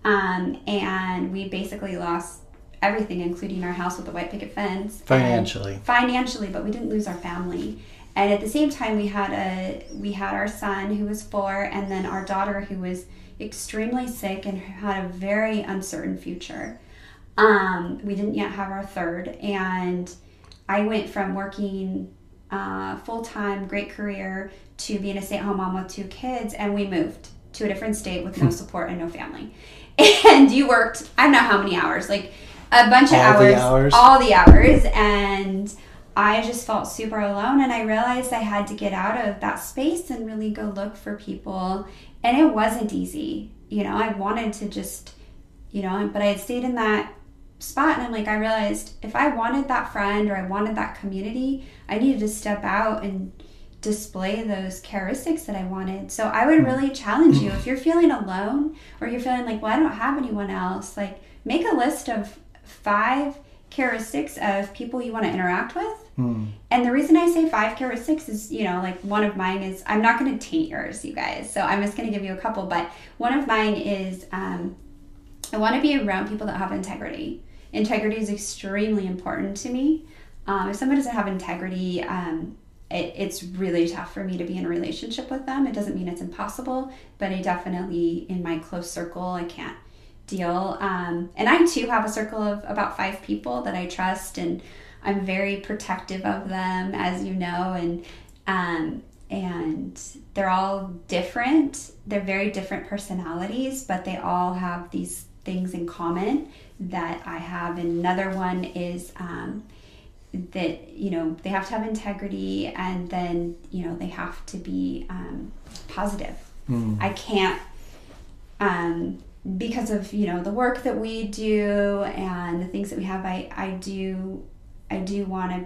um, and we basically lost everything, including our house with the white picket fence. Financially. financially, but we didn't lose our family. And at the same time, we had a we had our son who was four, and then our daughter who was extremely sick and had a very uncertain future. Um, we didn't yet have our third, and I went from working uh, full time, great career, to being a stay at home mom with two kids, and we moved to a different state with no support and no family. And you worked, I don't know how many hours, like a bunch of All the hours, hours. all the hours, and I just felt super alone. And I realized I had to get out of that space and really go look for people. And it wasn't easy, you know. I wanted to just, you know, but I had stayed in that spot and I'm like I realized if I wanted that friend or I wanted that community, I needed to step out and display those characteristics that I wanted. So I would really challenge you if you're feeling alone or you're feeling like, well, I don't have anyone else, like make a list of five characteristics of people you want to interact with. Hmm. And the reason I say five characteristics is, you know, like one of mine is, I'm not going to taint yours, you guys. So I'm just going to give you a couple, but one of mine is, um, I want to be around people that have integrity. Integrity is extremely important to me. Um, if someone doesn't have integrity, um, it, it's really tough for me to be in a relationship with them. It doesn't mean it's impossible, but I definitely, in my close circle, I can't deal. Um, and I too have a circle of about five people that I trust, and I'm very protective of them, as you know, and um, and they're all different. They're very different personalities, but they all have these things in common that I have. Another one is um, that you know they have to have integrity, and then you know they have to be um, positive. I can't um, because of you know the work that we do and the things that we have. I I do I do want to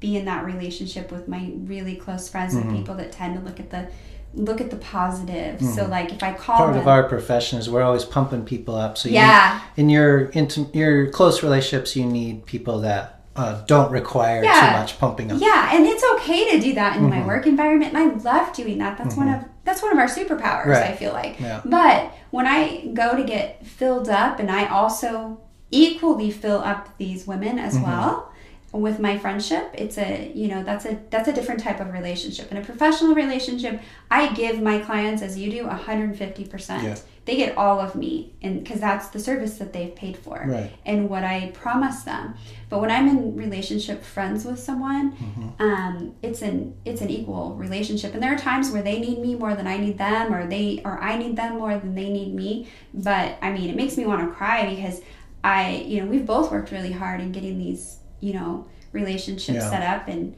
be in that relationship with my really close friends Mm-hmm. and people that tend to look at the look at the positive. So like if I call Part them, of our profession is we're always pumping people up. So you Yeah. in your intim- your close relationships, you need people that uh, don't require yeah. too much pumping up. Yeah, and it's okay to do that in mm-hmm. my work environment, and I love doing that. That's mm-hmm. one of that's one of our superpowers. Right. I feel like. Yeah. But when I go to get filled up, and I also equally fill up these women as mm-hmm. well with my friendship it's a you know that's a that's a different type of relationship in a professional relationship i give my clients as you do 150% yeah. they get all of me and because that's the service that they've paid for right. and what i promise them but when i'm in relationship friends with someone mm-hmm. um, it's an it's an equal relationship and there are times where they need me more than i need them or they or i need them more than they need me but i mean it makes me want to cry because i you know we've both worked really hard in getting these you know relationships yeah. set up and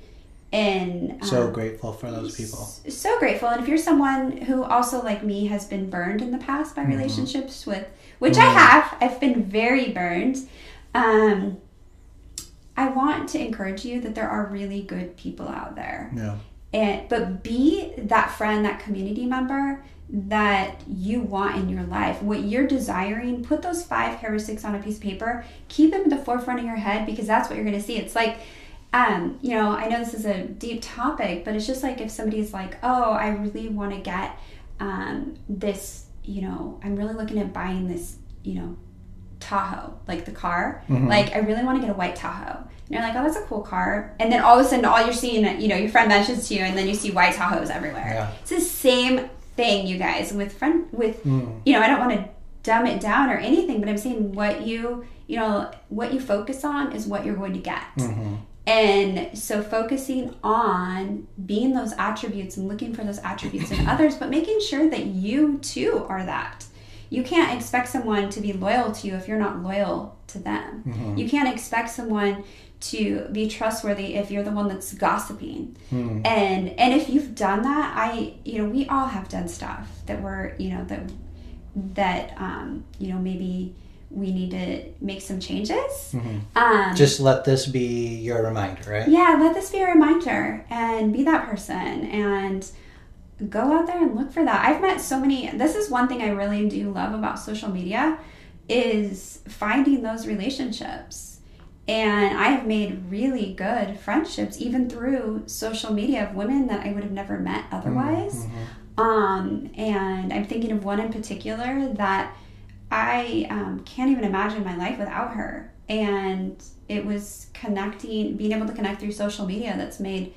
and so um, grateful for those people so grateful and if you're someone who also like me has been burned in the past by mm-hmm. relationships with which mm-hmm. i have i've been very burned um i want to encourage you that there are really good people out there yeah and but be that friend that community member that you want in your life, what you're desiring, put those five heuristics on a piece of paper, keep them at the forefront of your head because that's what you're going to see. It's like, um, you know, I know this is a deep topic, but it's just like if somebody's like, oh, I really want to get um, this, you know, I'm really looking at buying this, you know, Tahoe, like the car. Mm-hmm. Like, I really want to get a white Tahoe. And you're like, oh, that's a cool car. And then all of a sudden, all you're seeing, you know, your friend mentions to you, and then you see white Tahoes everywhere. Yeah. It's the same thing, you guys, with friend with mm. you know, I don't want to dumb it down or anything, but I'm saying what you you know what you focus on is what you're going to get. Mm-hmm. And so focusing on being those attributes and looking for those attributes in others, but making sure that you too are that. You can't expect someone to be loyal to you if you're not loyal to them. Mm-hmm. You can't expect someone to be trustworthy if you're the one that's gossiping. Hmm. and and if you've done that i you know we all have done stuff that we're you know that that um you know maybe we need to make some changes. Mm-hmm. um, just let this be your reminder right? Yeah let this be a reminder and be that person and go out there and look for that. I've met so many this is one thing i really do love about social media is finding those relationships and I have made really good friendships, even through social media, of women that I would have never met otherwise. Mm-hmm. Um, and I'm thinking of one in particular that I um, can't even imagine my life without her. And it was connecting, being able to connect through social media that's made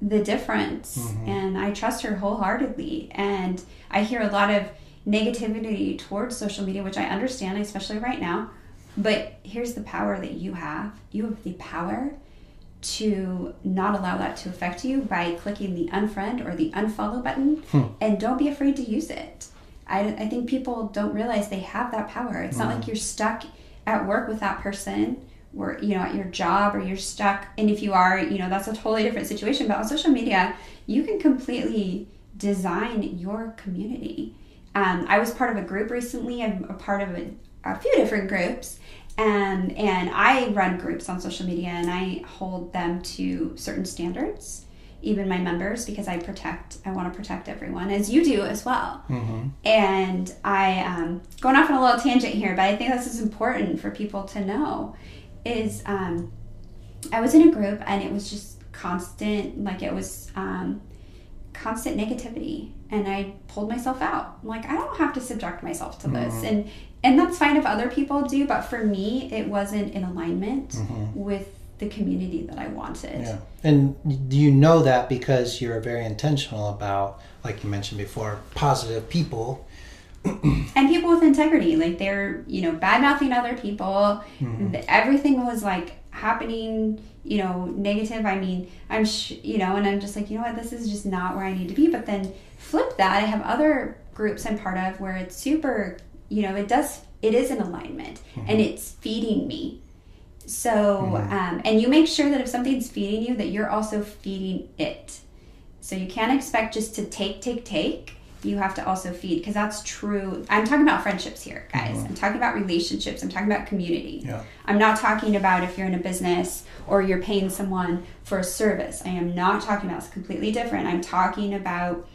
the difference. Mm-hmm. And I trust her wholeheartedly. And I hear a lot of negativity towards social media, which I understand, especially right now. But here's the power that you have you have the power to not allow that to affect you by clicking the unfriend or the unfollow button hmm. and don't be afraid to use it. I, I think people don't realize they have that power. It's mm-hmm. not like you're stuck at work with that person or you know at your job or you're stuck and if you are you know that's a totally different situation but on social media you can completely design your community um, i was part of a group recently i'm a part of a, a few different groups and and I run groups on social media and I hold them to certain standards even my members because I protect I want to protect everyone as you do as well mm-hmm. and I um, going off on a little tangent here but I think this is important for people to know is um, I was in a group and it was just constant like it was um, constant negativity and I pulled myself out. I'm like, I don't have to subject myself to this. Mm-hmm. And and that's fine if other people do, but for me it wasn't in alignment mm-hmm. with the community that I wanted. Yeah. And do you know that because you're very intentional about, like you mentioned before, positive people and people with integrity like they're you know bad mouthing other people mm-hmm. everything was like happening you know negative i mean i'm sh- you know and i'm just like you know what this is just not where i need to be but then flip that i have other groups i'm part of where it's super you know it does it is an alignment mm-hmm. and it's feeding me so mm-hmm. um, and you make sure that if something's feeding you that you're also feeding it so you can't expect just to take take take you have to also feed because that's true. I'm talking about friendships here, guys. Mm-hmm. I'm talking about relationships. I'm talking about community. Yeah. I'm not talking about if you're in a business or you're paying someone for a service. I am not talking about it's completely different. I'm talking about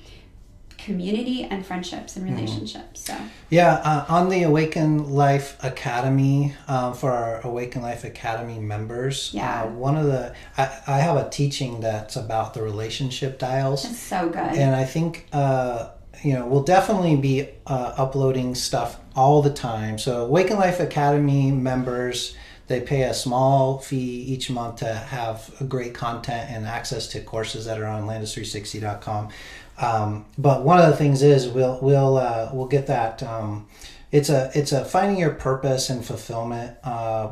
community and friendships and relationships. Mm-hmm. So yeah, uh, on the Awaken Life Academy uh, for our Awaken Life Academy members, yeah, uh, one of the I, I, have a teaching that's about the relationship dials. It's so good, and I think uh, you know we'll definitely be uh, uploading stuff all the time. So Awaken Life Academy members they pay a small fee each month to have great content and access to courses that are on landis360.com. Um, but one of the things is we'll we'll uh, we'll get that. Um, it's a it's a finding your purpose and fulfillment uh,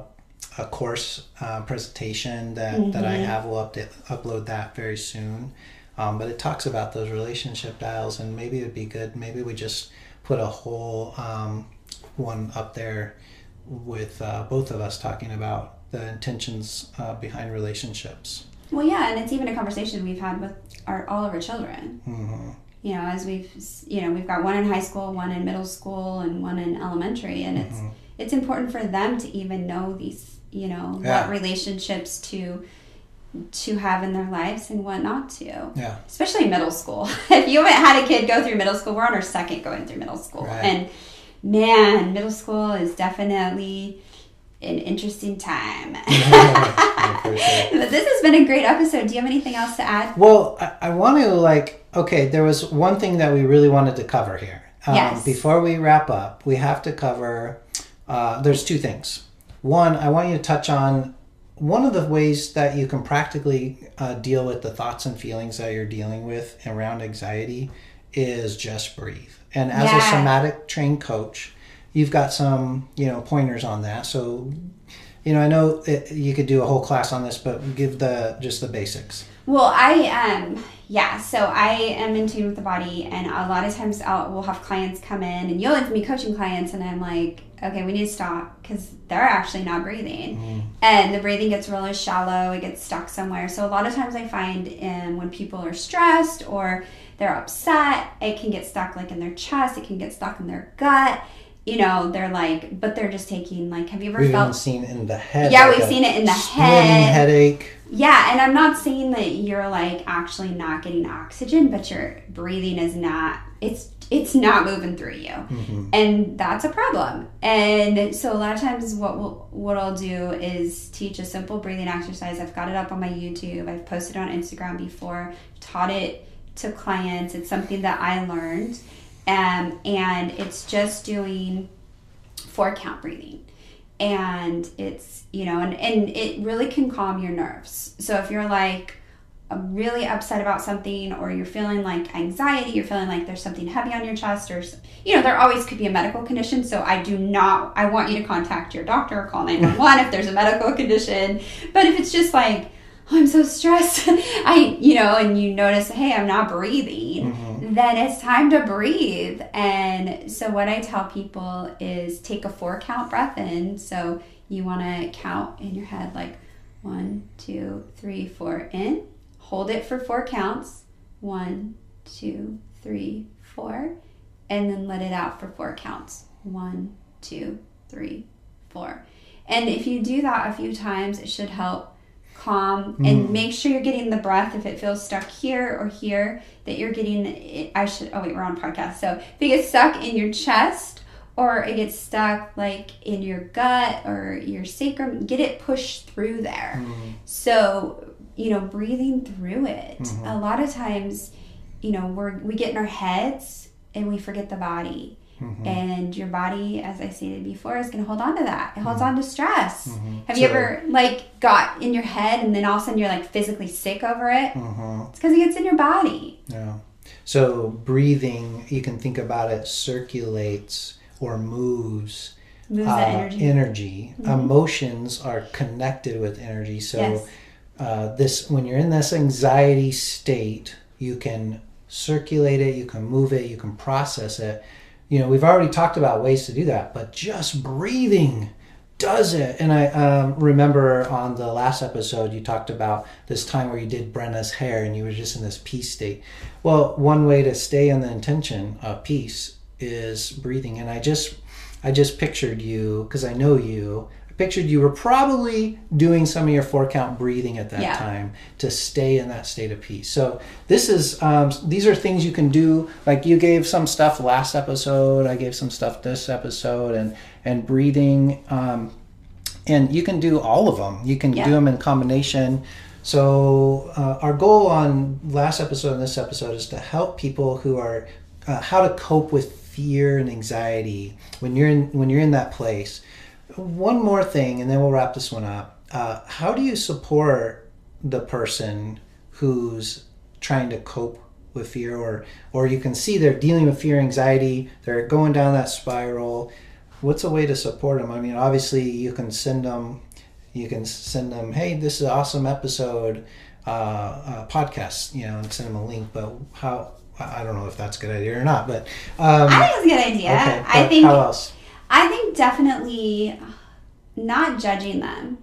a course uh, presentation that, mm-hmm. that I mm-hmm. have. We'll update, upload that very soon. Um, but it talks about those relationship dials, and maybe it'd be good. Maybe we just put a whole um, one up there with uh, both of us talking about the intentions uh, behind relationships. Well, yeah, and it's even a conversation we've had with our all of our children. Mm-hmm. You know, as we've you know we've got one in high school, one in middle school, and one in elementary, and mm-hmm. it's it's important for them to even know these you know yeah. what relationships to to have in their lives and what not to. Yeah. Especially middle school. if you haven't had a kid go through middle school, we're on our second going through middle school, right. and man, middle school is definitely an interesting time. yeah, sure. this has been a great episode. Do you have anything else to add? Well, I, I want to like okay. There was one thing that we really wanted to cover here. Um, yes. Before we wrap up, we have to cover. Uh, there's two things. One, I want you to touch on one of the ways that you can practically uh, deal with the thoughts and feelings that you're dealing with around anxiety is just breathe. And as yeah. a somatic trained coach, you've got some, you know, pointers on that. So, you know, I know it, you could do a whole class on this, but give the just the basics. Well, I um yeah, so I am in tune with the body, and a lot of times I'll we'll have clients come in, and you'll have me coaching clients, and I'm like, okay, we need to stop because they're actually not breathing, mm. and the breathing gets really shallow, it gets stuck somewhere. So a lot of times I find um, when people are stressed or they're upset, it can get stuck like in their chest, it can get stuck in their gut. You know, they're like, but they're just taking like, have you ever we've felt? seen in the head. Yeah, like we've seen it in the head. Headache. Yeah, and I'm not saying that you're like actually not getting oxygen, but your breathing is not. It's it's not moving through you, mm-hmm. and that's a problem. And so a lot of times, what we'll, what I'll do is teach a simple breathing exercise. I've got it up on my YouTube. I've posted on Instagram before. Taught it to clients. It's something that I learned. Um, and it's just doing four count breathing. And it's, you know, and, and it really can calm your nerves. So if you're like, really upset about something or you're feeling like anxiety you're feeling like there's something heavy on your chest or you know there always could be a medical condition so i do not i want you to contact your doctor or call 911 if there's a medical condition but if it's just like oh, I'm so stressed. I, you know, and you notice, hey, I'm not breathing, mm-hmm. then it's time to breathe. And so, what I tell people is take a four count breath in. So, you want to count in your head like one, two, three, four, in. Hold it for four counts. One, two, three, four. And then let it out for four counts. One, two, three, four. And if you do that a few times, it should help calm mm. and make sure you're getting the breath if it feels stuck here or here that you're getting it, i should oh wait we're on podcast so if it gets stuck in your chest or it gets stuck like in your gut or your sacrum get it pushed through there mm. so you know breathing through it mm-hmm. a lot of times you know we're we get in our heads and we forget the body Mm-hmm. And your body, as I stated before, is going to hold on to that. It holds mm-hmm. on to stress. Mm-hmm. Have so, you ever like got in your head and then all of a sudden you're like physically sick over it? Mm-hmm. It's because it gets in your body. Yeah. So breathing, you can think about it circulates or moves. Moves uh, energy. energy. Mm-hmm. Emotions are connected with energy. So yes. uh, this, when you're in this anxiety state, you can circulate it, you can move it, you can process it you know, we've already talked about ways to do that, but just breathing does it. And I um, remember on the last episode, you talked about this time where you did Brenna's hair and you were just in this peace state. Well, one way to stay in the intention of peace is breathing. And I just, I just pictured you because I know you. Pictured you were probably doing some of your four count breathing at that Yeah. time to stay in that state of peace. So this is um, these are things you can do. Like you gave some stuff last episode, I gave some stuff this episode, and and breathing. Um, and you can do all of them. You can Yeah. do them in combination. So uh, our goal on last episode and this episode is to help people who are uh, how to cope with fear and anxiety when you're in when you're in that place. One more thing, and then we'll wrap this one up. Uh, how do you support the person who's trying to cope with fear, or or you can see they're dealing with fear, anxiety, they're going down that spiral. What's a way to support them? I mean, obviously, you can send them you can send them, hey, this is an awesome episode, uh, uh, podcast, you know, and send them a link. But how? I don't know if that's a good idea or not. But um, I think it's a good idea. okay, I think how else? I think definitely not judging them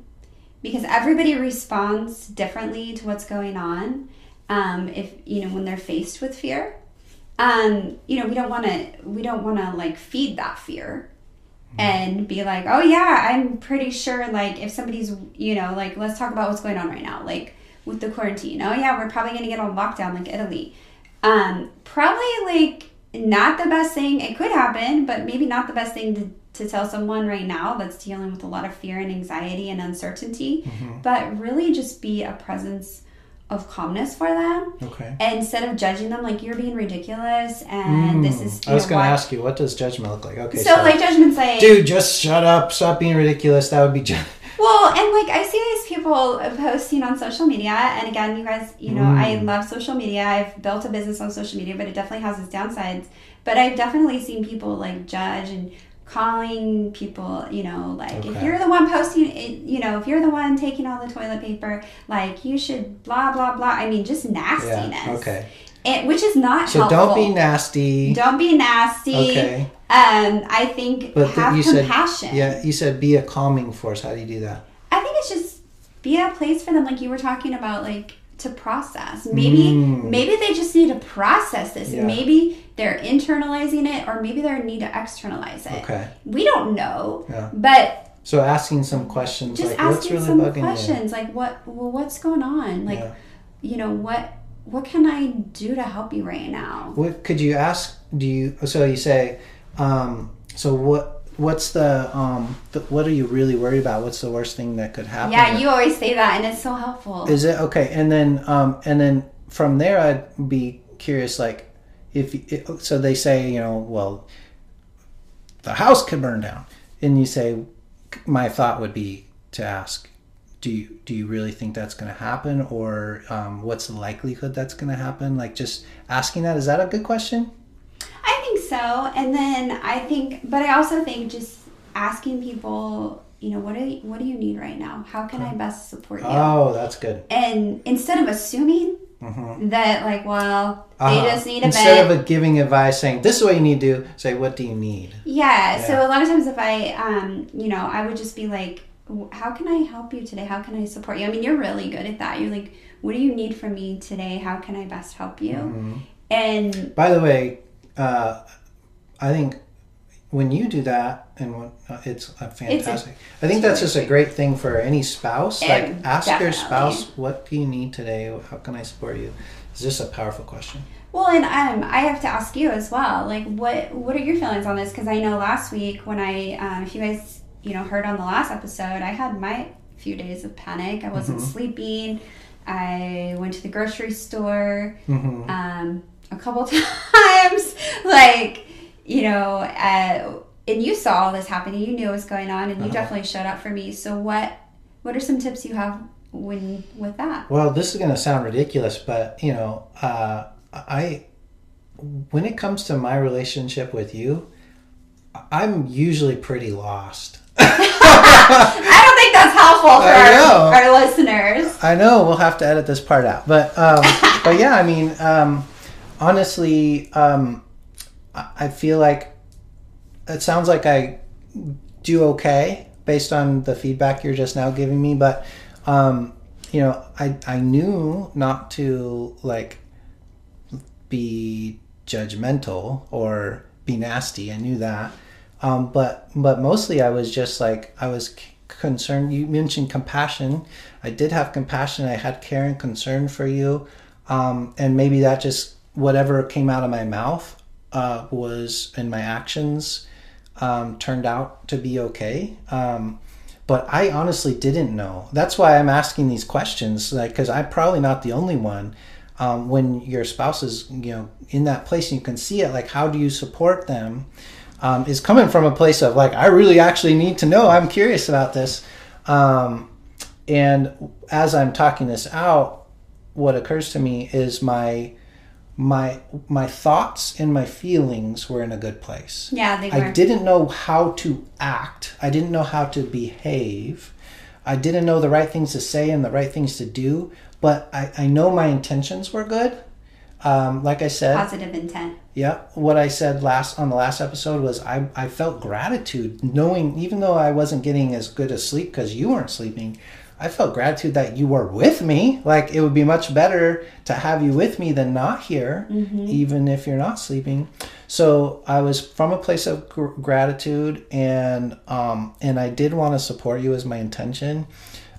because everybody responds differently to what's going on. Um, if you know when they're faced with fear, um, you know we don't want to we don't want to like feed that fear and be like, oh yeah, I'm pretty sure like if somebody's you know like let's talk about what's going on right now like with the quarantine. Oh yeah, we're probably gonna get on lockdown like Italy. Um, probably like not the best thing. It could happen, but maybe not the best thing to, to tell someone right now that's dealing with a lot of fear and anxiety and uncertainty. Mm-hmm. But really just be a presence of calmness for them Okay. instead of judging them like you're being ridiculous and this is. Mm. I was going to ask you, what does judgment look like? Okay, So, like judgments like dude, just shut up, stop being ridiculous. That would be ju- Well, and like I see these people posting on social media, and again, you guys, you know, I Mm. love social media. I've built a business on social media, but it definitely has its downsides. But I've definitely seen people like judge and calling people, you know, like if you're the one posting, it, you know, if you're the one taking all the toilet paper, like you should blah blah blah. I mean, just nastiness. yeah. Okay. It, which is not So helpful. don't be nasty. Don't be nasty. Okay. Um, I think But have you said compassion. yeah, you said be a calming force. How do you do that? I think it's just be a place for them, like you were talking about, like to process. Maybe Mm. maybe they just need to process this. Yeah. Maybe they're internalizing it, or maybe they need to externalize it. Okay. We don't know, Yeah. but So asking some questions just like what's asking really some bugging questions, like what well, what's going on, like yeah. you know what what can I do to help you right now? What could you ask? Do you so you say, um, so what? What's the um? The, what are you really worried about? What's the worst thing that could happen? Yeah, you always say that, and it's so helpful. Is it okay? And then um, and then from there, I'd be curious, like if it, so they say, you know, well, the house could burn down, and you say, my thought would be to ask. Do you, do you really think that's going to happen or um, what's the likelihood that's going to happen like just asking that is that a good question I think so. And then I think, but I also think just asking people, you know, what do you, what do you need right now? How can I best support you? oh that's good and instead of assuming that, like, well, they Uh-huh. just need a bed. instead vent. of a giving advice saying this is what you need to do say what do you need yeah, So a lot of times, if I, um, you know, I would just be like, "W- how can I help you today? How can I support you? I mean, you're really good at that. You're like, what do you need from me today? How can I best help you? Mm-hmm. And By the way, uh, I think when you do that, and when, uh, it's uh, fantastic. I think that's just a great thing for any spouse. Like, ask your spouse, "What do you need today? How can I support you?" Is this a powerful question. Well, and um, I have to ask you as well. Like, what what are your feelings on this? Because I know last week when I, um, if you guys, you know, heard on the last episode, I had my few days of panic. I wasn't Mm-hmm. sleeping. I went to the grocery store hmm um, a couple times. like, you know, uh, and you saw all this happening. You knew what was going on, and you Uh-huh. definitely showed up for me. So, what what are some tips you have when with that? Well, this is going to sound ridiculous, but you know, uh, I when it comes to my relationship with you, I'm usually pretty lost. I don't think that's helpful for our, our listeners. I know we'll have to edit this part out, but um, but yeah, I mean, um, honestly, um, I I feel like it sounds like I do okay based on the feedback you're just now giving me, but um, you know, I I knew not to like be judgmental or be nasty. I knew that. Um, but but mostly I was just like I was concerned. You mentioned compassion. I did have compassion. I had care and concern for you, um, and maybe that just whatever came out of my mouth uh, was in my actions um, turned out to be okay. Um, but I honestly didn't know. That's why I'm asking these questions, like because I'm probably not the only one. Um, when your spouse is, you know, in that place, and you can see it. Like, how do you support them? Um, is coming from a place of like, I really actually need to know. I'm curious about this. Um, and as I'm talking this out, what occurs to me is my my my thoughts and my feelings were in a good place. Yeah, they were. I didn't know how to act. I didn't know how to behave. I didn't know the right things to say and the right things to do. But I, I know my intentions were good. Um, like I said, positive intent. Yeah, what I said last on the last episode was I I felt gratitude knowing even though I wasn't getting as good a sleep because you weren't sleeping. I felt gratitude that you were with me. Like it would be much better to have you with me than not here, mm-hmm. even if you're not sleeping. So I was from a place of gr- gratitude, and um, and I did want to support you as my intention.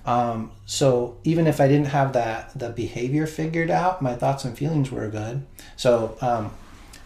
Um, so even if I didn't have that the behavior figured out, my thoughts and feelings were good. So um,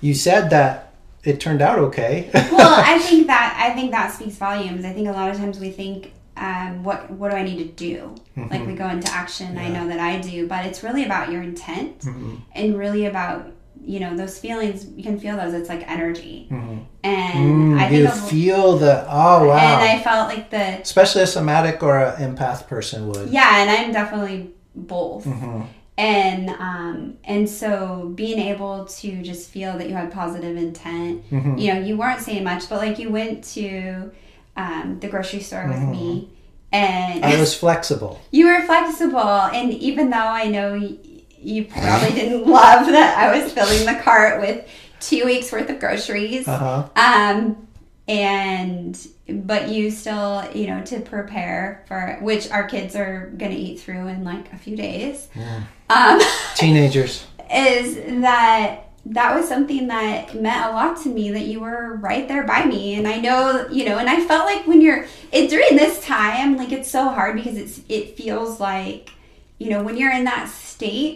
you said that it turned out okay. well, I think that I think that speaks volumes. I think a lot of times we think um, what what do I need to do? Mm-hmm. Like we go into action. Yeah. I know that I do, but it's really about your intent mm-hmm. and really about you know those feelings. You can feel those. It's like energy, mm-hmm. and mm, I think you feel the oh wow. And I felt like the especially a somatic or an empath person would. Yeah, and I'm definitely both. Mm-hmm. And um, and so being able to just feel that you had positive intent. Mm-hmm. You know, you weren't saying much, but like you went to um, the grocery store with mm-hmm. me, and I was flexible. You were flexible, and even though I know you, probably didn't love that I was filling the cart with two weeks worth of groceries, uh-huh. um, and but you still, you know, to prepare for which our kids are going to eat through in like a few days. Yeah. Um, Teenagers is that that was something that meant a lot to me that you were right there by me and i know you know and i felt like when you're it during this time like it's so hard because it's it feels like you know when you're in that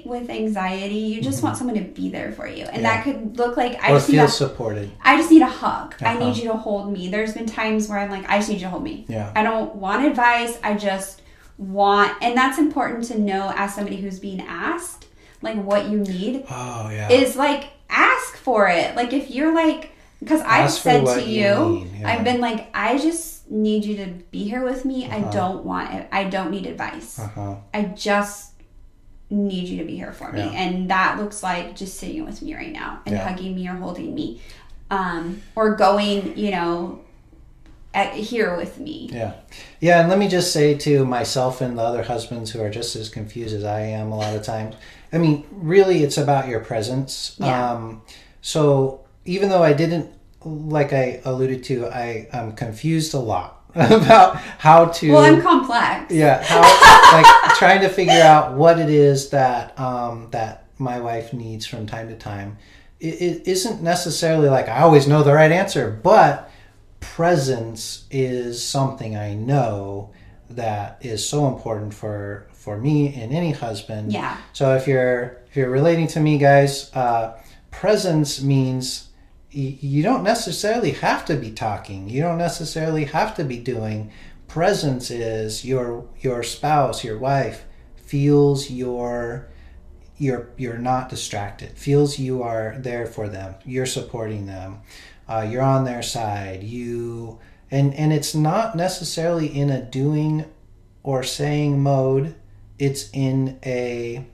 with anxiety you just mm-hmm. want someone to be there for you and yeah. that could look like i or just feel need a, supported i just need a hug uh-huh. i need you to hold me there's been times where i'm like i just need you to hold me yeah i don't want advice i just want and that's important to know as somebody who's being asked like what you need oh yeah is like ask for it. Like if you're like, because I've said to you, yeah. I've been like, I just need you to be here with me. Uh-huh. I don't want it. I don't need advice. Uh-huh. I just need you to be here for me. Yeah. And that looks like just sitting with me right now and yeah. hugging me or holding me. Um, or going, you know, at, here with me. Yeah. Yeah. And let me just say to myself and the other husbands who are just as confused as I am a lot of times I mean, really, it's about your presence. Yeah. Um, so even though I didn't, like I alluded to, I am confused a lot about how to. Well, I'm complex. Yeah, how like trying to figure out what it is that um, that my wife needs from time to time. It, it isn't necessarily like I always know the right answer, but presence is something I know that is so important for for me and any husband. Yeah. So if you're if you're relating to me, guys, uh, presence means you don't necessarily have to be talking. You don't necessarily have to be doing. Presence is your your spouse, your wife feels your you're you're not distracted. Feels you are there for them. You're supporting them. Uh, you're on their side. You and and it's not necessarily in a doing or saying mode it's in a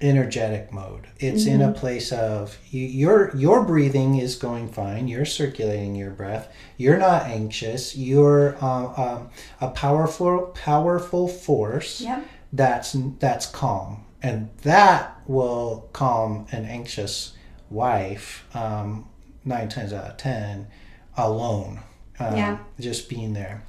energetic mode. It's mm-hmm. in a mm-hmm. place of you, your your breathing is going fine. You're circulating your breath. You're not anxious. You're uh, um, a powerful powerful force yep. that's that's calm, and that will calm an anxious wife um, nine times out of ten alone. Um, yeah, just being there.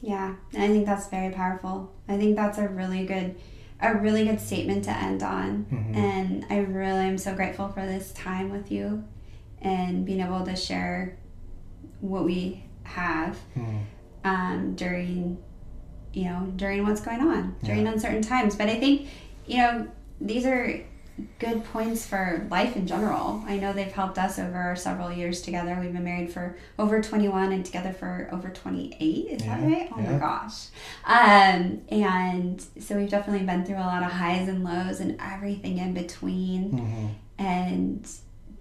Yeah, I think that's very powerful. I think that's a really good a really good statement to end on. Mm-hmm. And I really am so grateful for this time with you and being able to share what we have mm. um, during you know, during what's going on, during yeah. uncertain times. But I think, you know, these are good points for life in general. I know they've helped us over several years together. We've been married for over 21 and together for over 28. Is yeah, that right? Oh yeah. my gosh. Um, and so we've definitely been through a lot of highs and lows and everything in between. Mm-hmm. And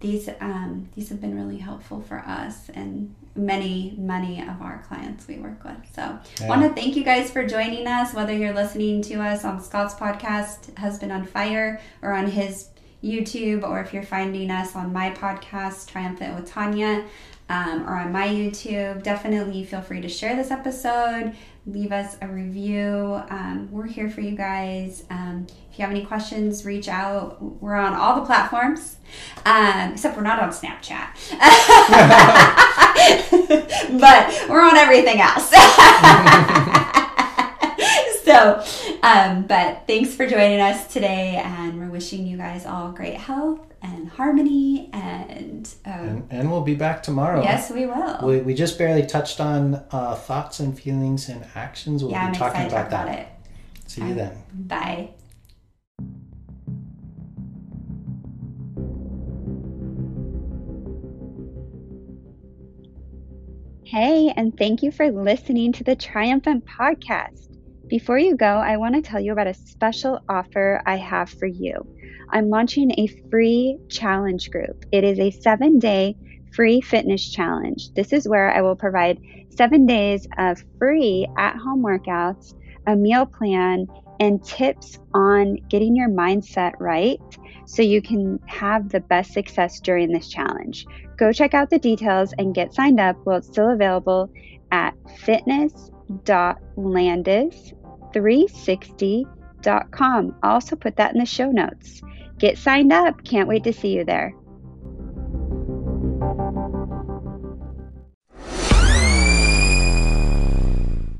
these um, these have been really helpful for us and many many of our clients we work with. So yeah. want to thank you guys for joining us. Whether you're listening to us on Scott's podcast, Husband on Fire, or on his YouTube, or if you're finding us on my podcast, Triumphant with Tanya, um, or on my YouTube, definitely feel free to share this episode leave us a review. Um, we're here for you guys. Um, if you have any questions, reach out. We're on all the platforms, um, except we're not on Snapchat. but we're on everything else. so, um, but thanks for joining us today, and we're wishing you guys all great health and harmony and, uh, and, and we'll be back tomorrow. Yes we will. We, we just barely touched on uh, thoughts and feelings and actions. We'll yeah, be I'm talking about, about that. it. see you um, then. bye. Hey, and thank you for listening to the Triumphant Podcast. Before you go, I want to tell you about a special offer I have for you. I'm launching a free challenge group. It is a seven day free fitness challenge. This is where I will provide seven days of free at home workouts, a meal plan, and tips on getting your mindset right so you can have the best success during this challenge. Go check out the details and get signed up while it's still available at fitness.landis360.com. I'll also put that in the show notes. Get signed up. Can't wait to see you there.